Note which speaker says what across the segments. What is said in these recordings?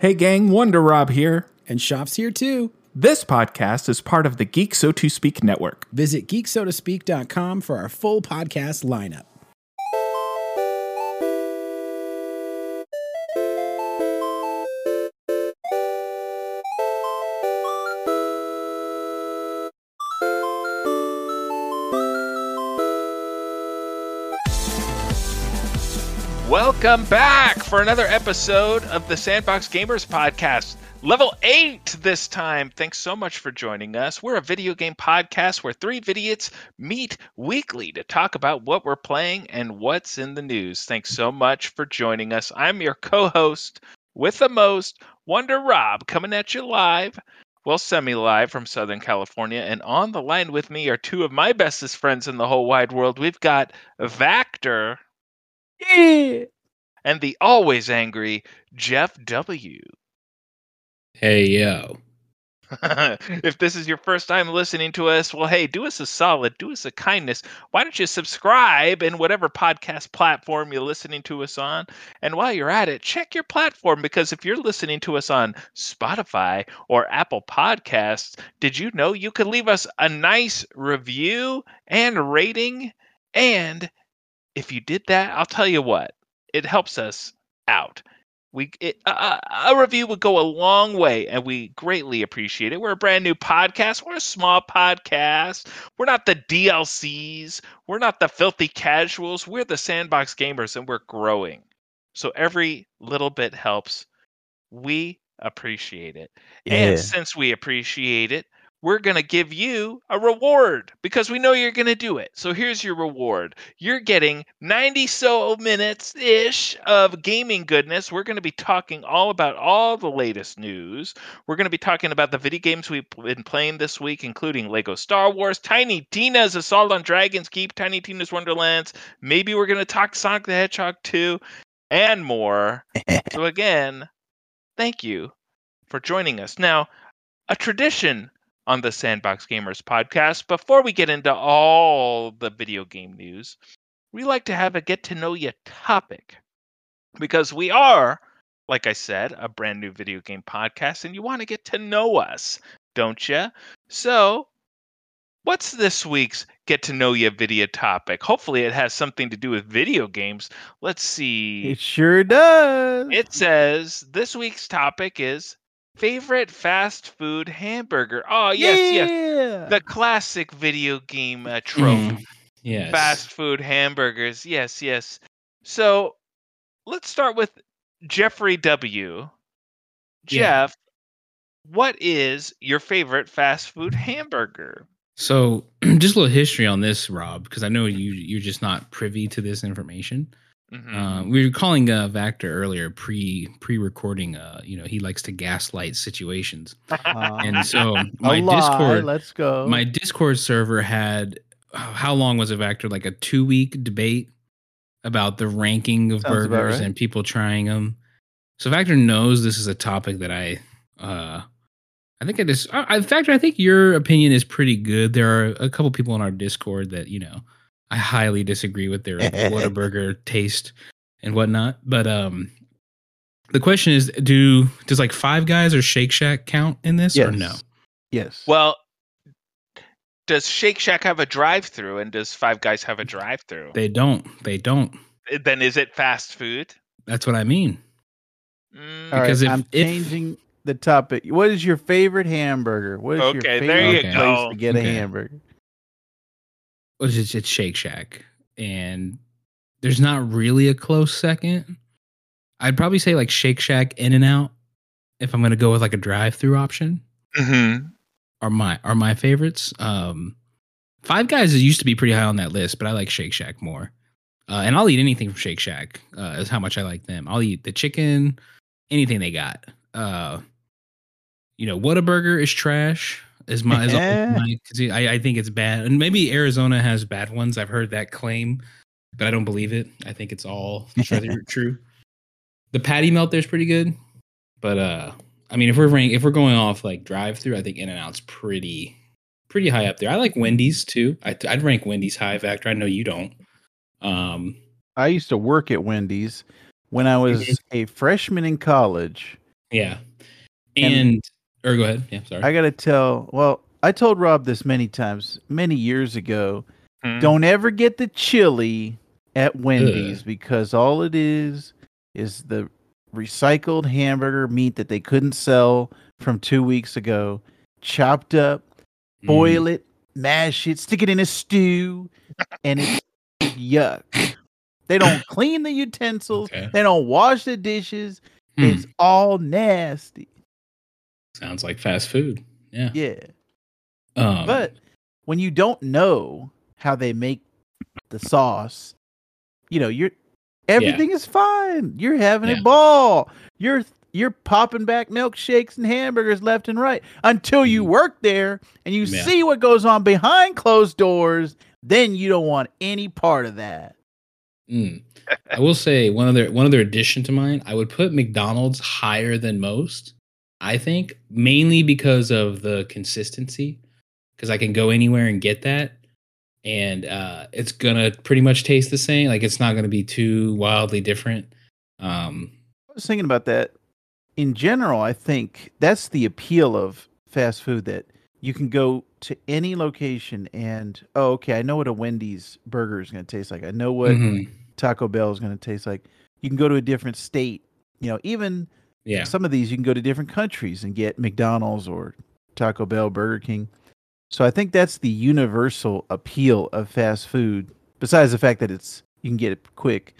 Speaker 1: Hey gang, Wonder Rob here.
Speaker 2: And Shops here too.
Speaker 1: This podcast is part of the Geek So To Speak network.
Speaker 2: Visit geeksotospeak.com for our full podcast lineup.
Speaker 3: Welcome back for another episode of the Sandbox Gamers podcast. Level 8 this time. Thanks so much for joining us. We're a video game podcast where three idiots meet weekly to talk about what we're playing and what's in the news. Thanks so much for joining us. I'm your co host with the most, Wonder Rob, coming at you live. Well, semi live from Southern California. And on the line with me are two of my bestest friends in the whole wide world. We've got Vactor.
Speaker 4: Yeah.
Speaker 3: And the always angry Jeff W.
Speaker 4: Hey, yo.
Speaker 3: if this is your first time listening to us, well, hey, do us a solid, do us a kindness. Why don't you subscribe in whatever podcast platform you're listening to us on? And while you're at it, check your platform because if you're listening to us on Spotify or Apple Podcasts, did you know you could leave us a nice review and rating? And if you did that, I'll tell you what, it helps us out. We it, uh, a review would go a long way, and we greatly appreciate it. We're a brand new podcast. We're a small podcast. We're not the DLCs. We're not the filthy casuals. We're the sandbox gamers, and we're growing. So every little bit helps. We appreciate it,
Speaker 4: Yeah.
Speaker 3: and since we appreciate it, we're going to give you a reward because we know you're going to do it. So here's your reward. You're getting 90 so minutes ish of gaming goodness. We're going to be talking all about all the latest news. We're going to be talking about the video games we've been playing this week, including Lego Star Wars, Tiny Tina's Assault on Dragon's Keep, Tiny Tina's Wonderlands. Maybe we're going to talk Sonic the Hedgehog 2 and more. so again, thank you for joining us. Now, a tradition on the Sandbox Gamers podcast. Before we get into all the video game news, we like to have a get to know you topic because we are, like I said, a brand new video game podcast and you want to get to know us, don't you? So, what's this week's get to know you video topic? Hopefully, it has something to do with video games. Let's see.
Speaker 5: It sure does.
Speaker 3: It says this week's topic is favorite fast food hamburger. Oh, yes, yes. The classic video game uh, trope.
Speaker 4: Mm, yes.
Speaker 3: Fast food hamburgers. Yes, yes. So let's start with Jeffrey W.
Speaker 4: Yeah.
Speaker 3: Jeff, what is your favorite fast food hamburger?
Speaker 4: So, just a little history on this, Rob, because I know you you're just not privy to this information.
Speaker 3: Mhm.
Speaker 4: Uh, we were calling uh, Vactor earlier pre pre recording. Uh, you know, he likes to gaslight situations,
Speaker 5: Uh,
Speaker 4: and so my
Speaker 5: lie.
Speaker 4: Discord
Speaker 5: Let's go.
Speaker 4: my Discord server had oh, how long was it, Vactor? Like a two week debate about the ranking of
Speaker 5: Sounds
Speaker 4: burgers
Speaker 5: right.
Speaker 4: and people trying them. So Vactor knows this is a topic that I, uh, I think I just, I, I- Vactor, I think your opinion is pretty good. There are a couple people on our Discord that you know I highly disagree with their Whataburger taste and whatnot. But um, the question is, do does like Five Guys or Shake Shack count in this or no?
Speaker 5: Yes.
Speaker 3: Well, does Shake Shack have a drive through and does Five Guys have a drive through?
Speaker 4: They don't. They don't.
Speaker 3: Then is it fast food?
Speaker 4: That's what I mean.
Speaker 3: Mm,
Speaker 5: All right,
Speaker 4: because if-
Speaker 5: I'm
Speaker 4: if-
Speaker 5: changing the topic. What is your favorite hamburger? What is your favorite
Speaker 3: there
Speaker 4: you
Speaker 5: place
Speaker 3: go.
Speaker 5: to get
Speaker 4: Okay.
Speaker 5: a hamburger?
Speaker 4: Was it's, it's Shake Shack, and there's not really a close second. I'd probably say like Shake Shack, In and Out, if I'm gonna go with like a drive-through option,
Speaker 3: mhm.
Speaker 4: are my are my favorites. Um, Five Guys used to be pretty high on that list, but I like Shake Shack more. Uh, and I'll eat anything from Shake Shack. Uh, is how much I like them. I'll eat the chicken, anything they got. Uh, you know, Whataburger is trash. Is my, is
Speaker 5: Yeah.
Speaker 4: my 'cause I, I think it's bad, and maybe Arizona has bad ones. I've heard that claim, but I don't believe it. I think it's all true. The patty melt there's pretty good, but uh, I mean, if we're rank, if we're going off like drive through, I think In and Out's pretty pretty high up there. I like Wendy's too. I, I'd rank Wendy's high. Vactor. I know you don't. Um,
Speaker 5: I used to work at Wendy's when I was
Speaker 4: Mhm.
Speaker 5: a freshman in college.
Speaker 4: Yeah.
Speaker 5: And-
Speaker 4: And, or go ahead. Yeah, sorry.
Speaker 5: I gotta tell. Well, I told Rob this many times, many years ago.
Speaker 3: Hmm.
Speaker 5: Don't ever get the chili at Wendy's because all it is is the recycled hamburger meat that they couldn't sell from two weeks ago, chopped up,
Speaker 4: Mm.
Speaker 5: boil it, mash it, stick it in a stew, and it's yuck. They don't clean the utensils.
Speaker 4: Okay.
Speaker 5: They don't wash the dishes.
Speaker 4: Hmm.
Speaker 5: It's all nasty.
Speaker 4: Sounds like fast food. Yeah.
Speaker 5: Yeah.
Speaker 4: Um,
Speaker 5: But when you don't know how they make the sauce, you know, you're everything is fine. You're having
Speaker 4: Yeah.
Speaker 5: a ball. You're you're popping back milkshakes and hamburgers left and right until you
Speaker 4: Mhm.
Speaker 5: work there and you
Speaker 4: Yeah.
Speaker 5: see what goes on behind closed doors. Then you don't want any part of that.
Speaker 4: Mm. I will say one other one other addition to mine. I would put McDonald's higher than most. I think mainly because of the consistency, because I can go anywhere and get that, and uh, it's gonna pretty much taste the same. Like it's not gonna be too wildly different. Um,
Speaker 5: I was thinking about that. In general, I think that's the appeal of fast food that you can go to any location and oh, okay, I know what a Wendy's burger is going to taste like. I know what
Speaker 4: mhm.
Speaker 5: Taco Bell is going to taste like. You can go to a different state. You know, even
Speaker 4: Yeah,
Speaker 5: some of these you can go to different countries and get McDonald's or Taco Bell, Burger King. So I think that's the universal appeal of fast food. Besides the fact that it's you can get it quick,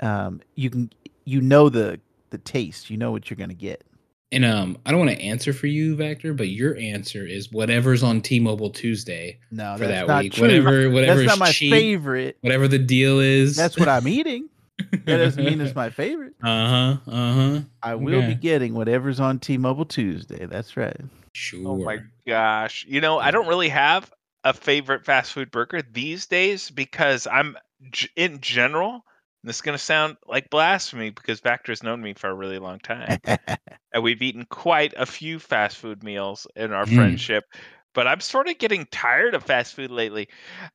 Speaker 5: um, you can you know the the taste. You know what you're gonna get.
Speaker 4: and um, I don't want to answer for you, Vactor, but your answer is whatever's on T-Mobile Tuesday
Speaker 5: No,
Speaker 4: for
Speaker 5: that's
Speaker 4: that
Speaker 5: not
Speaker 4: week.
Speaker 5: true.
Speaker 4: Whatever, whatever
Speaker 5: that's not my
Speaker 4: cheap,
Speaker 5: favorite.
Speaker 4: whatever the deal is.
Speaker 5: That's what I'm eating. That doesn't mean it's my favorite.
Speaker 4: Uh huh. Uh huh.
Speaker 5: I will
Speaker 4: Okay.
Speaker 5: be getting whatever's on T-Mobile Tuesday. That's right.
Speaker 4: Sure.
Speaker 3: Oh my gosh. You know, I don't really have a favorite fast food burger these days because I'm in general, this is going to sound like blasphemy because Vactor's known me for a really long time. and we've eaten quite a few fast food meals in our
Speaker 4: Mm.
Speaker 3: friendship. But I'm sort of getting tired of fast food lately.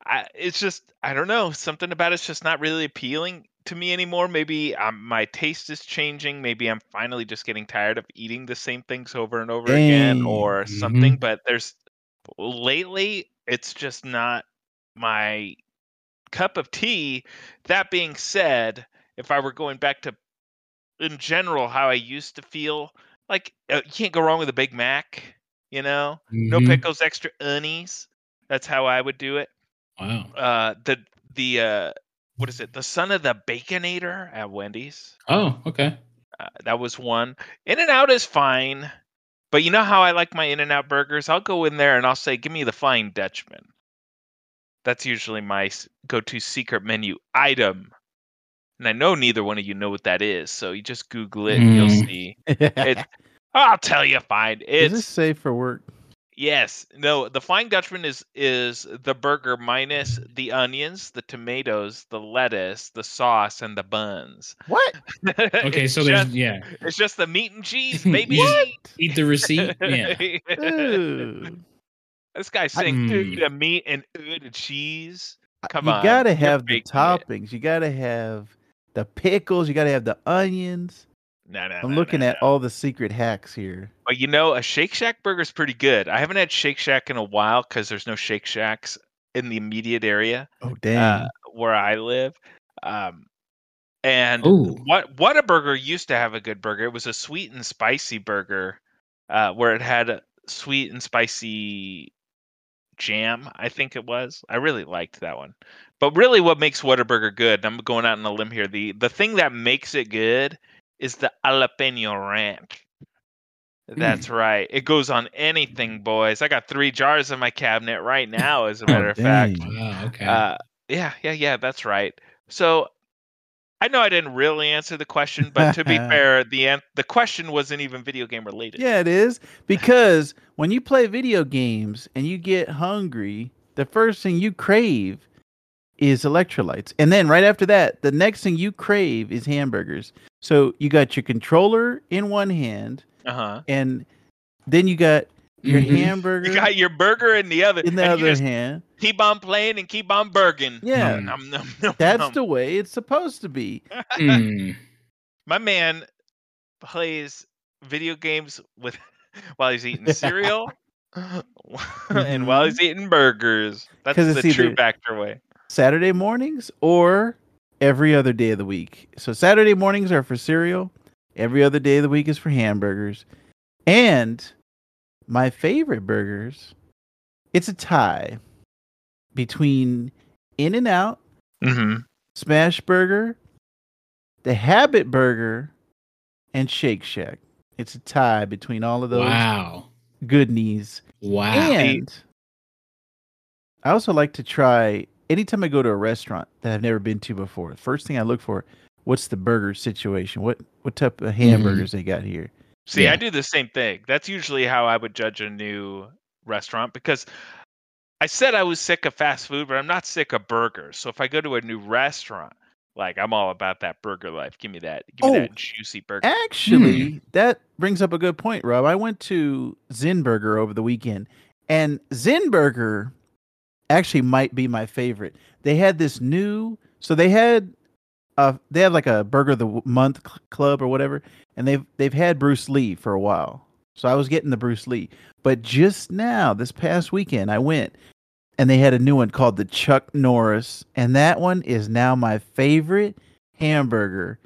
Speaker 3: I, it's just I don't know something about it's just not really appealing to me anymore. Maybe um, my taste is changing. Maybe I'm finally just getting tired of eating the same things over and over again,
Speaker 5: Dang.
Speaker 3: or
Speaker 4: Mhm.
Speaker 3: something. But there's lately it's just not my cup of tea. That being said, if I were going back to in general how I used to feel, like uh, you can't go wrong with a Big Mac. You know, no
Speaker 4: Mhm.
Speaker 3: pickles, extra onions. That's how I would do it.
Speaker 4: Wow.
Speaker 3: Uh, the the uh, what is it? The son of the Baconator at Wendy's.
Speaker 4: Oh, okay.
Speaker 3: Uh, that was one. In and Out is fine, but you know how I like my In and Out burgers. I'll go in there and I'll say, "Give me the Flying Dutchman." That's usually my go-to secret menu item. And I know neither one of you know what that is, so you just Google it and you'll
Speaker 4: Mm.
Speaker 3: see. It, I'll tell you, fine.
Speaker 5: Is
Speaker 3: It's
Speaker 5: this safe for work?
Speaker 3: Yes. No, the Flying Dutchman is is the burger minus the onions, the tomatoes, the lettuce, the sauce, and the buns.
Speaker 5: What?
Speaker 4: Okay, so there's
Speaker 3: just,
Speaker 4: yeah.
Speaker 3: it's just the meat and cheese, baby.
Speaker 4: You Eat the receipt. Yeah.
Speaker 3: This guy's saying
Speaker 4: Hmm.
Speaker 3: ooh to meat and ooh to cheese. Come
Speaker 5: you
Speaker 3: on,
Speaker 5: You
Speaker 3: gotta
Speaker 5: have the
Speaker 3: faking it.
Speaker 5: toppings. You gotta have the pickles. You gotta have the onions.
Speaker 3: No, no,
Speaker 5: I'm
Speaker 3: no,
Speaker 5: looking
Speaker 3: no,
Speaker 5: at
Speaker 3: no.
Speaker 5: all the secret hacks here.
Speaker 3: But you know, a Shake Shack burger is pretty good. I haven't had Shake Shack in a while because there's no Shake Shacks in the immediate area.
Speaker 5: Oh damn!
Speaker 3: uh, where I live. Um, and
Speaker 4: Ooh.
Speaker 3: what Whataburger used to have a good burger. It was a sweet and spicy burger, uh, where it had sweet and spicy jam. I think it was. I really liked that one. But really, what makes Whataburger good? and I'm going out on a limb here. The the thing that makes it good is the jalapeno ranch. That's right. It goes on anything, boys. I got three jars in my cabinet right now, as a
Speaker 5: Oh,
Speaker 3: matter of fact.
Speaker 4: Wow. Okay.
Speaker 3: Uh, yeah, yeah, yeah, that's right. So I know I didn't really answer the question, but to be fair, the an- the question wasn't even video game related.
Speaker 5: Yeah, it is because when you play video games and you get hungry, the first thing you crave is electrolytes, and then right after that, the next thing you crave is hamburgers. So you got your controller in one hand,
Speaker 3: Uh huh.
Speaker 5: and then you got your
Speaker 4: Mhm.
Speaker 5: hamburger
Speaker 3: You got your burger in the other.
Speaker 5: in the other
Speaker 3: just
Speaker 5: hand.
Speaker 3: keep on playing and keep on burging.
Speaker 5: Yeah,
Speaker 4: Mm.
Speaker 3: Nom, nom, nom,
Speaker 5: that's
Speaker 3: nom.
Speaker 5: the way it's supposed to be.
Speaker 4: Mm.
Speaker 3: My man plays video games with while he's eating cereal and while he's eating burgers. That's the
Speaker 5: it's
Speaker 3: true
Speaker 5: either-
Speaker 3: Vactor way.
Speaker 5: Saturday mornings or every other day of the week. So Saturday mornings are for cereal. Every other day of the week is for hamburgers. And my favorite burgers, it's a tie between In and Out,
Speaker 3: Mm-hmm.
Speaker 5: Smash Burger, the Habit Burger, and Shake Shack. It's a tie between all of those
Speaker 4: Wow.
Speaker 5: goodnies.
Speaker 4: Wow.
Speaker 5: And I also like to try anytime I go to a restaurant that I've never been to before. The first thing I look for, what's the burger situation? What what type of mm-hmm. hamburgers they got here?
Speaker 3: See, I do the same thing. That's usually how I would judge a new restaurant because I said I was sick of fast food, but I'm not sick of burgers. So if I go to a new restaurant, like I'm all about that burger life. Give me that. Give me
Speaker 5: Oh,
Speaker 3: that juicy burger.
Speaker 5: Actually, hmm. that brings up a good point, Rob. I went to Zinburger over the weekend, and Zinburger actually might be my favorite. They had this new, so they had, uh, they have like a Burger of the Month cl- club or whatever, and they've they've had Bruce Lee for a while. So I was getting the Bruce Lee, but just now, this past weekend, I went, and they had a new one called the Chuck Norris, and that one is now my favorite hamburger.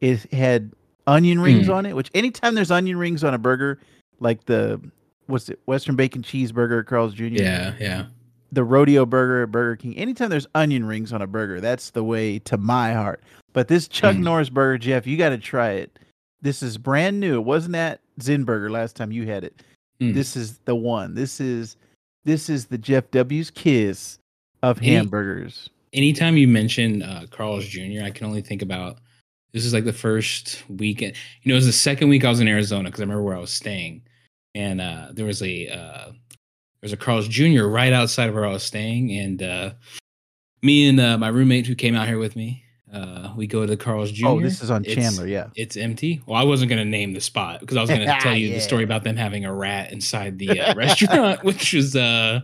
Speaker 5: It had onion rings
Speaker 4: Mm.
Speaker 5: on it, which anytime there's onion rings on a burger, like the what's it, Western Bacon Cheeseburger, at Carl's Jr.
Speaker 4: Yeah, yeah.
Speaker 5: The Rodeo Burger at Burger King. Anytime there's onion rings on a burger, that's the way to my heart. But this Chuck
Speaker 4: Mm.
Speaker 5: Norris burger, Jeff, you got to try it. This is brand new. It wasn't at Zinburger last time you had it.
Speaker 4: Mm.
Speaker 5: This is the one. This is this is the Jeff W's kiss of
Speaker 4: Any-
Speaker 5: hamburgers.
Speaker 4: anytime you mention uh, Carl's Jr., I can only think about this is like the first weekend. You know, it was the second week I was in Arizona because I remember where I was staying, and uh, there was a uh, there was a Carl's Jr. right outside of where I was staying, and uh, me and uh, my roommate who came out here with me, uh, we go to Carl's Jr.
Speaker 5: Oh, this is on
Speaker 4: It's-
Speaker 5: Chandler, yeah.
Speaker 4: It's empty. Well, I wasn't going to name the spot because I was going to tell you
Speaker 5: Yeah.
Speaker 4: the story about them having a rat inside the uh, restaurant, which was uh,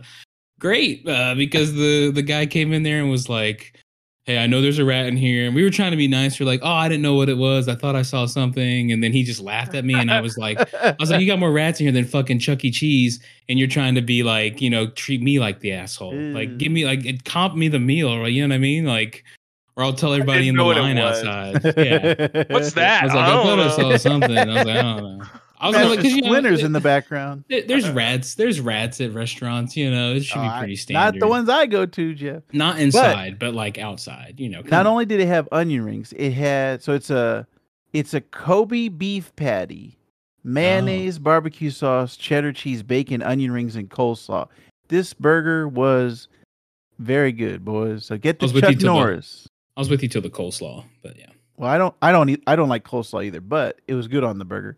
Speaker 4: great uh, because the the guy came in there and was like, "Hey, I know there's a rat in here," and we were trying to be nice. We're like, "Oh, I didn't know what it was. I thought I saw something," and then he just laughed at me, and I was like. I was like, you got more rats in here than fucking Chuck E. Cheese, and you're trying to be like, you know, treat me like the asshole. Like, give me like, it- comp me the meal, right? You know what I mean? Like, or I'll tell everybody in the
Speaker 3: know what it
Speaker 4: line outside. Yeah,
Speaker 3: What's that?
Speaker 4: I was like,
Speaker 3: I
Speaker 4: I,
Speaker 3: don't
Speaker 4: thought I saw something. I was like, I don't know. I was like, you know,
Speaker 5: splinters in the background.
Speaker 4: there's rats. There's rats at restaurants. You know, it should
Speaker 5: Oh,
Speaker 4: be pretty standard.
Speaker 5: Not the ones I go to, Jeff.
Speaker 4: not inside, but, like outside. You know,
Speaker 5: Not
Speaker 4: on.
Speaker 5: only did it have onion rings, it had so it's a it's a Kobe beef patty, mayonnaise,
Speaker 4: Oh.
Speaker 5: barbecue sauce, cheddar cheese, bacon, onion rings, and coleslaw. This burger was very good, boys. So get the
Speaker 4: was with you
Speaker 5: Chuck
Speaker 4: till the-
Speaker 5: Norris.
Speaker 4: I was with you till the coleslaw, but yeah.
Speaker 5: Well, I don't I don't eat, I don't like coleslaw either, but it was good on the burger.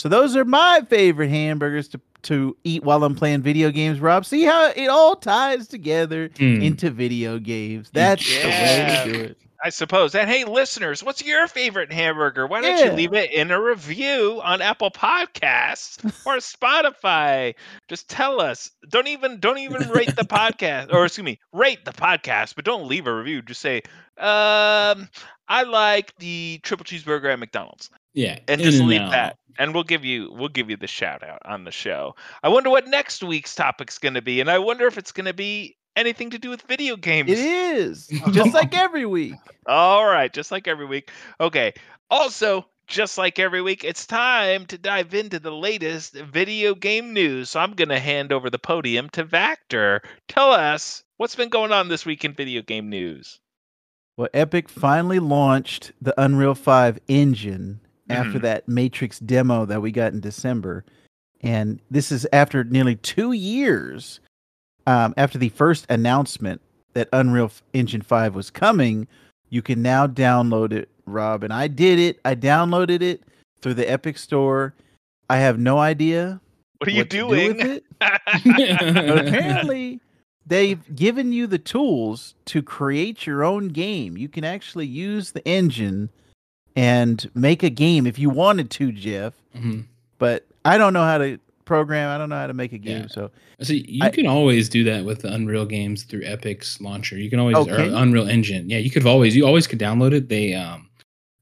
Speaker 5: So those are my favorite hamburgers to to eat while I'm playing video games, Rob. See how it all ties together
Speaker 4: Hmm.
Speaker 5: into video games. That's the way to do it.
Speaker 3: I suppose. And hey, listeners, what's your favorite hamburger? Why don't
Speaker 5: Yeah.
Speaker 3: you leave it in a review on Apple Podcasts or Spotify? Just tell us. Don't even don't even rate the podcast, or excuse me, rate the podcast, but don't leave a review. Just say, um, I like the triple cheeseburger at McDonald's,
Speaker 4: yeah,
Speaker 3: and
Speaker 4: in
Speaker 3: just leave
Speaker 4: out.
Speaker 3: that. And we'll give you we'll give you the shout out on the show. I wonder what next week's topic's going to be, and I wonder if it's going to be anything to do with video games.
Speaker 5: It is just like every week.
Speaker 3: All right, just like every week. Okay. Also, just like every week, it's time to dive into the latest video game news. So I'm going to hand over the podium to Vactor. Tell us what's been going on this week in video game news.
Speaker 5: Well, Epic finally launched the Unreal 5 engine after
Speaker 3: Mhm.
Speaker 5: that Matrix demo that we got in December. And this is after nearly two years um, after the first announcement that Unreal Engine 5 was coming. You can now download it, Rob. And I did it. I downloaded it through the Epic Store. I have no idea
Speaker 3: What are you
Speaker 5: what do
Speaker 3: doing?
Speaker 5: with it. Apparently, they've given you the tools to create your own game. You can actually use the engine and make a game if you wanted to, Jeff.
Speaker 4: Mhm.
Speaker 5: But I don't know how to program. I don't know how to make a game.
Speaker 4: Yeah.
Speaker 5: So
Speaker 4: So you
Speaker 5: I-
Speaker 4: can always do that with the Unreal games through Epic's launcher. You can always or? Unreal Engine. Yeah, you could always you always could download it. They um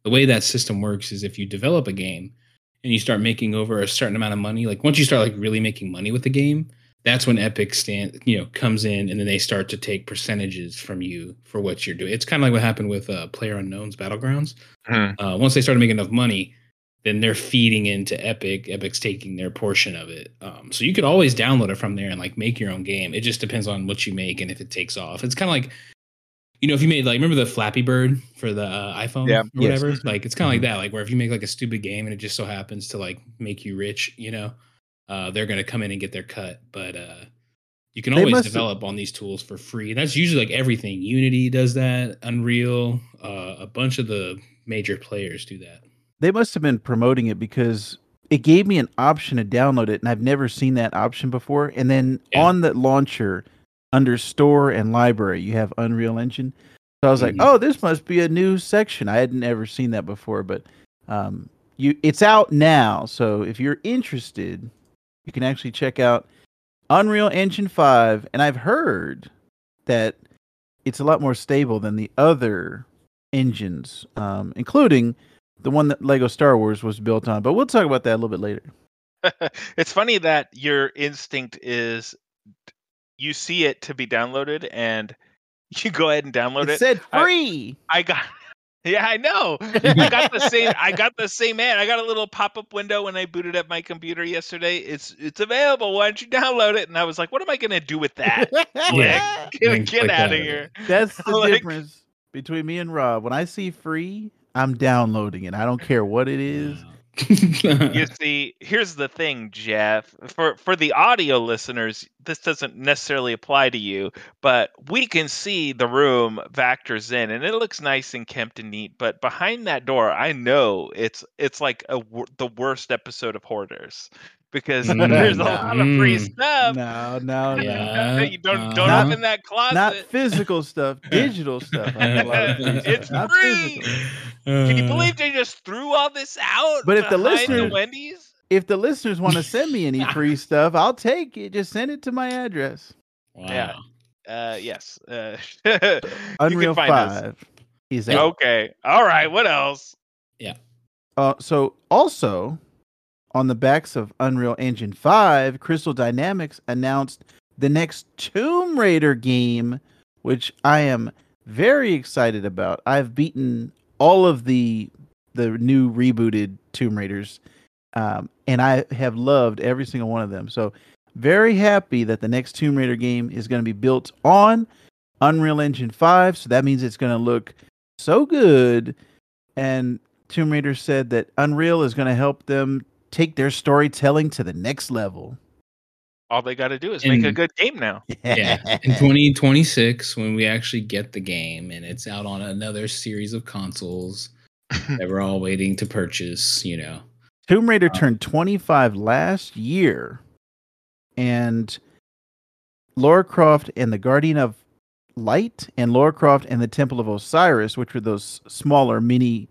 Speaker 4: the way that system works is if you develop a game and you start making over a certain amount of money, like once you start like really making money with the game, that's when Epic stand you know comes in and then they start to take percentages from you for what you're doing. It's kind of like what happened with uh, Player Unknown's Battlegrounds.
Speaker 3: Mhm.
Speaker 4: Uh, once they started making enough money, then they're feeding into Epic. Epic's taking their portion of it. Um, so you could always download it from there and like make your own game. It just depends on what you make and if it takes off. It's kind of like, you know, if you made like remember the Flappy Bird for the uh, iPhone
Speaker 3: Yeah.
Speaker 4: or
Speaker 5: Yes.
Speaker 4: whatever. Like it's kind of like that. Like where if you make like a stupid game and it just so happens to like make you rich, you know, uh, they're gonna come in and get their cut. But uh, you can
Speaker 5: They
Speaker 4: always
Speaker 5: must have-
Speaker 4: develop on these tools for free. That's usually like everything. Unity does that. Unreal. Uh, a bunch of the major players do that.
Speaker 5: They must have been promoting it because it gave me an option to download it, and I've never seen that option before. And then
Speaker 4: Yeah.
Speaker 5: on the launcher, under store and library, you have Unreal Engine. So I was like,
Speaker 4: Mhm.
Speaker 5: oh, this must be a new section. I hadn't ever seen that before, but um, you it's out now. So if you're interested, you can actually check out Unreal Engine 5. And I've heard that it's a lot more stable than the other engines, um, including the one that Lego Star Wars was built on. But we'll talk about that a little bit later.
Speaker 3: it's funny that your instinct is you see it to be downloaded and you go ahead and download
Speaker 5: It
Speaker 3: it.
Speaker 5: said
Speaker 3: I-
Speaker 5: free.
Speaker 3: I got Yeah, I know. I got the same I got the same ad. I got a little pop-up window when I booted up my computer yesterday. It's it's available. Why don't you download it? And I was like, what am I gonna do with that?
Speaker 4: Yeah.
Speaker 3: Get, get
Speaker 4: click
Speaker 3: out
Speaker 4: out
Speaker 3: of
Speaker 4: of
Speaker 3: here.
Speaker 5: That's the
Speaker 3: Like-
Speaker 5: difference between me and Rob. When I see free, I'm downloading it. I don't care what it is.
Speaker 3: You see, here's the thing, Jeff. For for the audio listeners, this doesn't necessarily apply to you, but we can see the room Vactor's in, and it looks nice and kempt and neat. But behind that door, I know it's it's like a the worst episode of Hoarders because
Speaker 4: Mm,
Speaker 3: there's a lot of free
Speaker 4: mm.
Speaker 3: stuff.
Speaker 5: No, no, no.
Speaker 3: You don't
Speaker 4: uh-huh.
Speaker 3: don't open that closet.
Speaker 5: Not physical stuff, digital stuff. I have a lot of free
Speaker 3: It's
Speaker 5: stuff,
Speaker 3: free. Can you
Speaker 4: Uh,
Speaker 3: believe they just threw all this out?
Speaker 5: But if the
Speaker 3: behind
Speaker 5: listener-
Speaker 3: Wendy's.
Speaker 5: If the listeners want to send me any free stuff, I'll take it. Just send it to my address.
Speaker 4: Wow.
Speaker 3: Yeah. Uh, yes. Uh, you can
Speaker 5: Unreal
Speaker 3: find us.
Speaker 5: 5 is out.
Speaker 3: Okay. All right. What else? Yeah.
Speaker 5: Uh, so also on the backs of Unreal Engine 5, Crystal Dynamics announced the next Tomb Raider game, which I am very excited about. I've beaten all of the the new rebooted Tomb Raiders, um, and I have loved every single one of them. So very happy that the next Tomb Raider game is going to be built on Unreal Engine 5. So that means it's going to look so good. And Tomb Raider said that Unreal is going to help them take their storytelling to the next level.
Speaker 3: All they got to do is make a good game now.
Speaker 4: yeah in 2026 when we actually get the game and it's out on another series of consoles that we're all waiting to purchase you know
Speaker 5: Tomb Raider
Speaker 4: Uh,
Speaker 5: turned 25 last year, and Lara Croft and the Guardian of Light, and Lara Croft and the Temple of Osiris, which were those smaller mini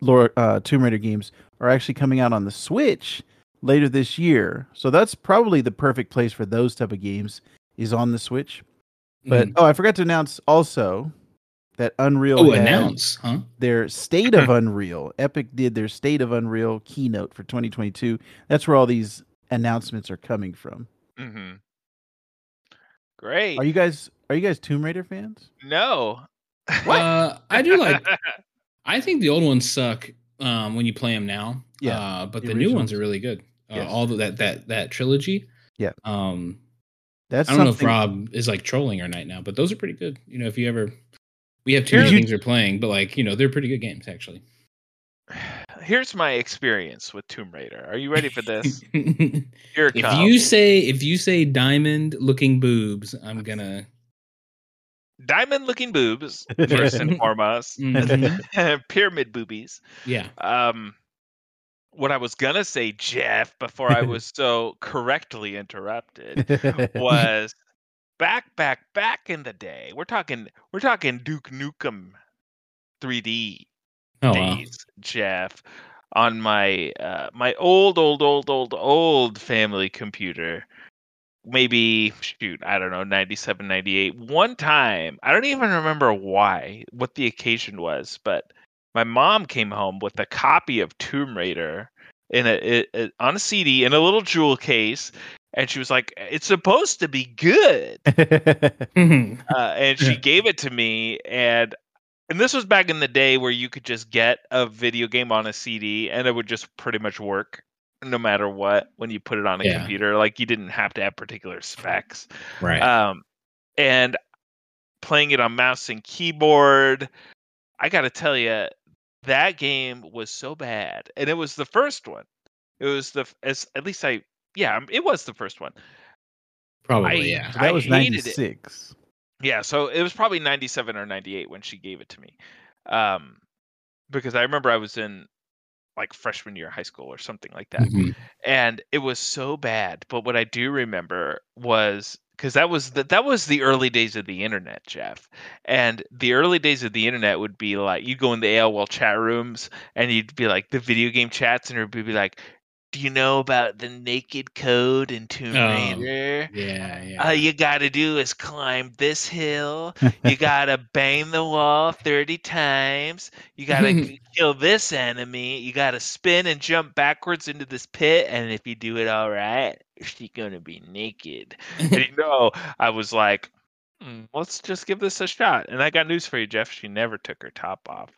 Speaker 5: Laura, uh, Tomb Raider games, are actually coming out on the Switch later this year. So that's probably the perfect place for those type of games is on the Switch. But
Speaker 4: Mhm.
Speaker 5: oh, I forgot to announce also that Unreal
Speaker 4: oh announce huh
Speaker 5: their State of Unreal. Epic did their State of Unreal keynote for 2022. That's where all these announcements are coming from.
Speaker 3: Mm-hmm. Great.
Speaker 5: Are you guys are you guys Tomb Raider fans?
Speaker 3: no.
Speaker 4: uh, i do like i think the old ones suck um when you play them now
Speaker 5: Yeah,
Speaker 4: uh, but
Speaker 5: the
Speaker 4: the, new ones are really good uh,
Speaker 5: Yes.
Speaker 4: all the, that that that trilogy
Speaker 5: Yeah.
Speaker 4: um
Speaker 5: That's
Speaker 4: I don't know if Rob is like trolling or not now, but those are pretty good. You know, if you ever, we have two
Speaker 3: Here's-
Speaker 4: things we're playing, but like you know, they're pretty good games actually.
Speaker 3: Here's my experience with Tomb Raider. Are you ready for this?
Speaker 4: if
Speaker 3: Here it comes.
Speaker 4: you say if you say diamond looking boobs, I'm gonna.
Speaker 3: Diamond looking boobs, first and foremost. Pyramid boobies.
Speaker 4: Yeah.
Speaker 3: Um, what I was gonna say, Jeff, before I was so correctly interrupted, was back, back, back in the day. We're talking, we're talking Duke Nukem 3D
Speaker 4: Oh wow.
Speaker 3: days, Jeff, on my uh, my old, old, old, old, old family computer. Maybe shoot, I don't know, 97, 98. One time, I don't even remember why, what the occasion was, but my mom came home with a copy of Tomb Raider in a, it, it- on a CD in a little jewel case, and she was like, "It's supposed to be good,"
Speaker 4: Mhm.
Speaker 3: uh, and she
Speaker 4: Yeah.
Speaker 3: gave it to me, and and this was back in the day where you could just get a video game on a CD and it would just pretty much work no matter what when you put it on a
Speaker 4: Yeah.
Speaker 3: computer. Like you didn't have to have particular specs.
Speaker 4: right.
Speaker 3: Um, and playing it on mouse and keyboard, I got to tell you, that game was so bad, and it was the first one. It was the as at least I yeah, it was the first one.
Speaker 4: Probably,
Speaker 3: I-
Speaker 4: yeah.
Speaker 5: So that
Speaker 3: I
Speaker 5: was
Speaker 3: hated
Speaker 5: ninety
Speaker 3: it. Yeah, so it was probably 97 or 98 when she gave it to me. Um because I remember I was in like freshman year of high school or something like that.
Speaker 4: Mhm.
Speaker 3: And it was so bad, but what I do remember was cuz that was the, that was the early days of the internet, Jeff. And the early days of the internet would be like you go in the AOL chat rooms and you'd be like the video game chats and it would be like do you know about the naked code in Tomb
Speaker 4: Oh,
Speaker 3: Raider?
Speaker 4: Yeah, yeah.
Speaker 3: All you gotta do is climb this hill. You gotta bang the wall 30 times. You gotta kill this enemy. You gotta spin and jump backwards into this pit. And if you do it all right, she's gonna be naked. And you know, I was like, "Hmm, let's just give this a shot. And I got news for you, Jeff. She never took her top off.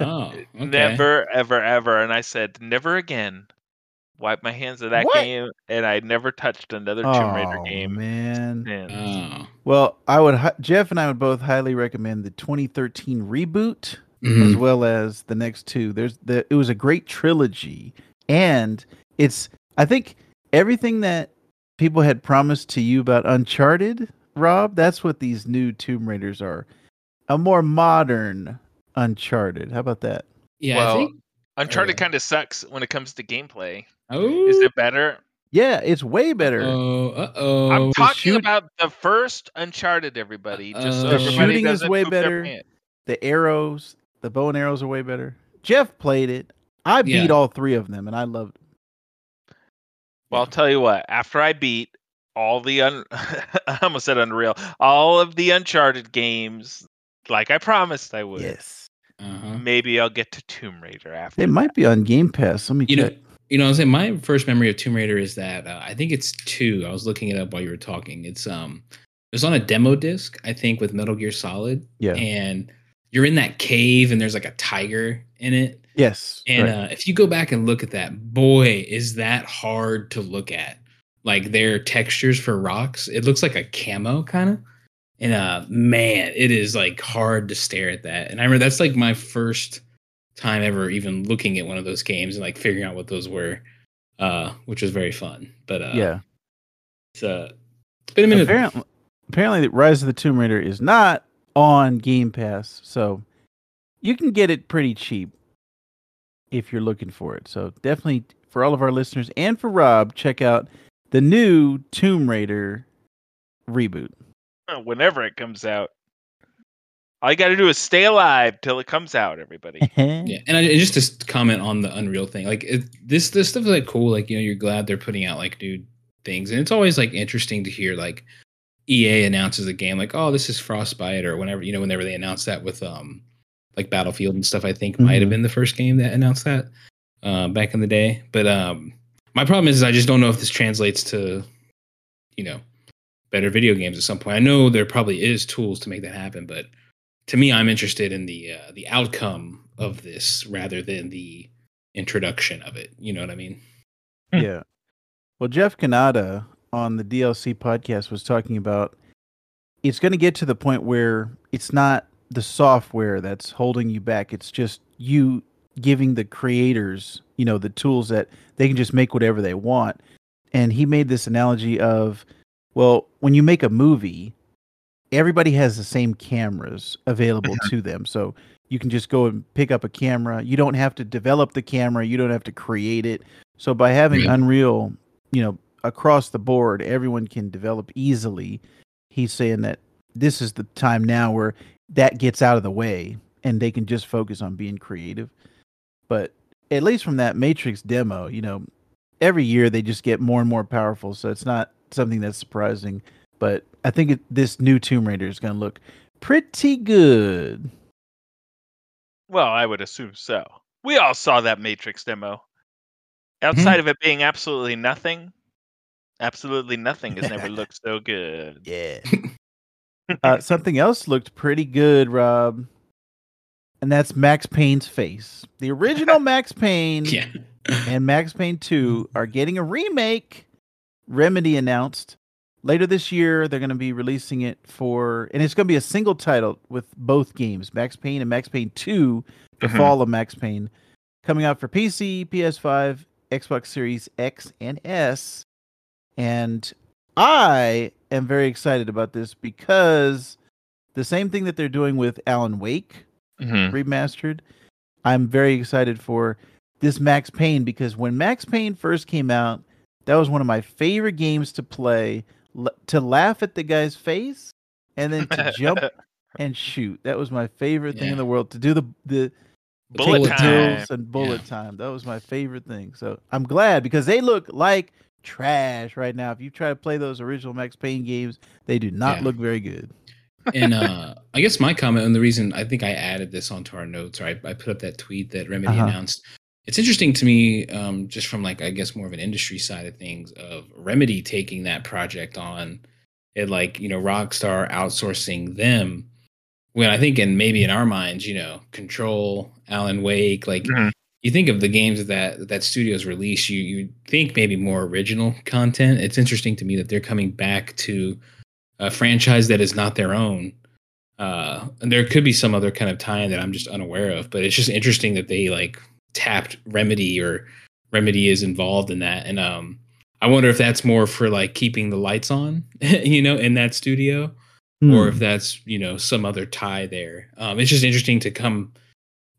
Speaker 4: oh, okay.
Speaker 3: Never, ever, ever. And I said, never again. Wipe my hands of that
Speaker 5: What?
Speaker 3: game. And I never touched another Tomb Raider
Speaker 5: oh
Speaker 3: game.
Speaker 5: man.
Speaker 3: And
Speaker 4: Oh.
Speaker 5: Well, I would Jeff and I would both highly recommend the 2013 reboot as
Speaker 4: Mhm.
Speaker 5: well as the next two. There's the it was a great trilogy, and it's I think everything that people had promised to you about Uncharted, Rob. That's what these new Tomb Raiders are. A more modern Uncharted. How about that?
Speaker 4: Yeah,
Speaker 3: Well,
Speaker 4: I think.
Speaker 3: Uncharted
Speaker 4: yeah.
Speaker 3: kind of sucks when it comes to gameplay.
Speaker 4: Oh,
Speaker 3: Is it better?
Speaker 5: Yeah, it's way better.
Speaker 4: Oh, oh.
Speaker 3: I'm talking
Speaker 5: shoot-
Speaker 3: about the first Uncharted, everybody. Just so
Speaker 4: The
Speaker 3: everybody
Speaker 5: shooting is way better. the arrows, the bow and arrows are way better. Jeff played it. I beat
Speaker 4: Yeah.
Speaker 5: all three of them, and I loved.
Speaker 3: Well, I'll tell you what. After I beat all the un, I almost said Unreal, all of the Uncharted games, like I promised I would.
Speaker 5: Yes,
Speaker 4: Uh-huh.
Speaker 3: Maybe I'll get to Tomb Raider after.
Speaker 5: they might be on Game Pass. Let me
Speaker 4: You know,
Speaker 5: check.
Speaker 4: You know, I'm saying my first memory of Tomb Raider is that uh, I think it's two. I was looking it up while you were talking. It's um, it was on a demo disc, I think, with Metal Gear Solid.
Speaker 5: Yeah.
Speaker 4: And you're in that cave, and there's like a tiger in it.
Speaker 5: yes,
Speaker 4: And
Speaker 5: right.
Speaker 4: uh, if you go back and look at that, boy, is that hard to look at. Like their textures for rocks, it looks like a camo kind of. And uh, man, it is like hard to stare at that. And I remember that's like my first time ever even looking at one of those games and like figuring out what those were, uh, which was very fun. But uh,
Speaker 5: yeah.
Speaker 4: it's, uh, it's been a minute.
Speaker 5: Apparently, apparently, the Rise of the Tomb Raider is not on Game Pass, so you can get it pretty cheap if you're looking for it. So definitely for all of our listeners and for Rob, check out the new Tomb Raider reboot.
Speaker 3: Whenever it comes out, all you got to do is stay alive till it comes out. Everybody.
Speaker 4: Yeah, and, I, and just to comment on the Unreal thing, like it, this this stuff is like cool. Like you know, you're glad they're putting out like new things, and it's always like interesting to hear like EA announces a game like, oh, this is Frostbite, or whenever you know, whenever they announce that with um like Battlefield and stuff. I think might have
Speaker 5: Mhm.
Speaker 4: been the first game that announced that uh, back in the day. But um, my problem is, I just don't know if this translates to you know better video games at some point. I know there probably is tools to make that happen, but to me, I'm interested in the uh, the outcome of this rather than the introduction of it. You know what I mean?
Speaker 5: yeah. Well, Jeff Cannata on the DLC podcast was talking about it's going to get to the point where it's not the software that's holding you back. It's just you giving the creators, you know, the tools that they can just make whatever they want. And he made this analogy of, well, when you make a movie, everybody has the same cameras available mm-hmm. to them. So you can just go and pick up a camera. You don't have to develop the camera, you don't have to create it. So by having
Speaker 4: Right.
Speaker 5: Unreal, you know, across the board, everyone can develop easily. He's saying that this is the time now where that gets out of the way and they can just focus on being creative. But at least from that Matrix demo, you know, every year they just get more and more powerful. So it's not something that's surprising. But I think it, this new Tomb Raider is going to look pretty good.
Speaker 3: Well, I would assume so. We all saw that Matrix demo. Outside of it being absolutely nothing, absolutely nothing has never looked so good.
Speaker 5: Yeah. uh, something else looked pretty good, Rob. And that's Max Payne's face. The original Max Payne
Speaker 4: Yeah.
Speaker 5: and Max Payne 2 are getting a remake. Remedy announced later this year they're going to be releasing it for and it's going to be a single title with both games, Max Payne and Max Payne 2, The
Speaker 3: Mhm.
Speaker 5: Fall of Max Payne, coming out for PC, PS5, Xbox Series X and S. And I am very excited about this because the same thing that they're doing with Alan Wake
Speaker 3: Mhm.
Speaker 5: remastered, I'm very excited for this Max Payne because when Max Payne first came out, that was one of my favorite games to play. L- to laugh at the guy's face and then to jump and shoot. That was my favorite thing in the world. To do the the
Speaker 3: Bullet
Speaker 5: take
Speaker 3: time.
Speaker 5: and bullet
Speaker 4: Yeah.
Speaker 5: time. That was my favorite thing. So I'm glad because they look like trash right now. If you try to play those original Max Payne games, they do not
Speaker 4: Yeah.
Speaker 5: look very good.
Speaker 4: and uh I guess my comment and the reason I think I added this onto our notes, or I, I put up that tweet that Remedy
Speaker 5: Uh-huh.
Speaker 4: announced. It's interesting to me, um, just from like I guess more of an industry side of things, of Remedy taking that project on, and like you know Rockstar outsourcing them. When I think, and maybe in our minds, you know, Control, Alan Wake, like
Speaker 3: Mhm.
Speaker 4: you think of the games that that studios release, you you think maybe more original content. It's interesting to me that they're coming back to a franchise that is not their own. Uh, and there could be some other kind of tie-in that I'm just unaware of, but it's just interesting that they like tapped Remedy or Remedy is involved in that. And um, I wonder if that's more for like keeping the lights on, you know, in that studio, or if that's you know some other tie there. Um, it's just interesting to come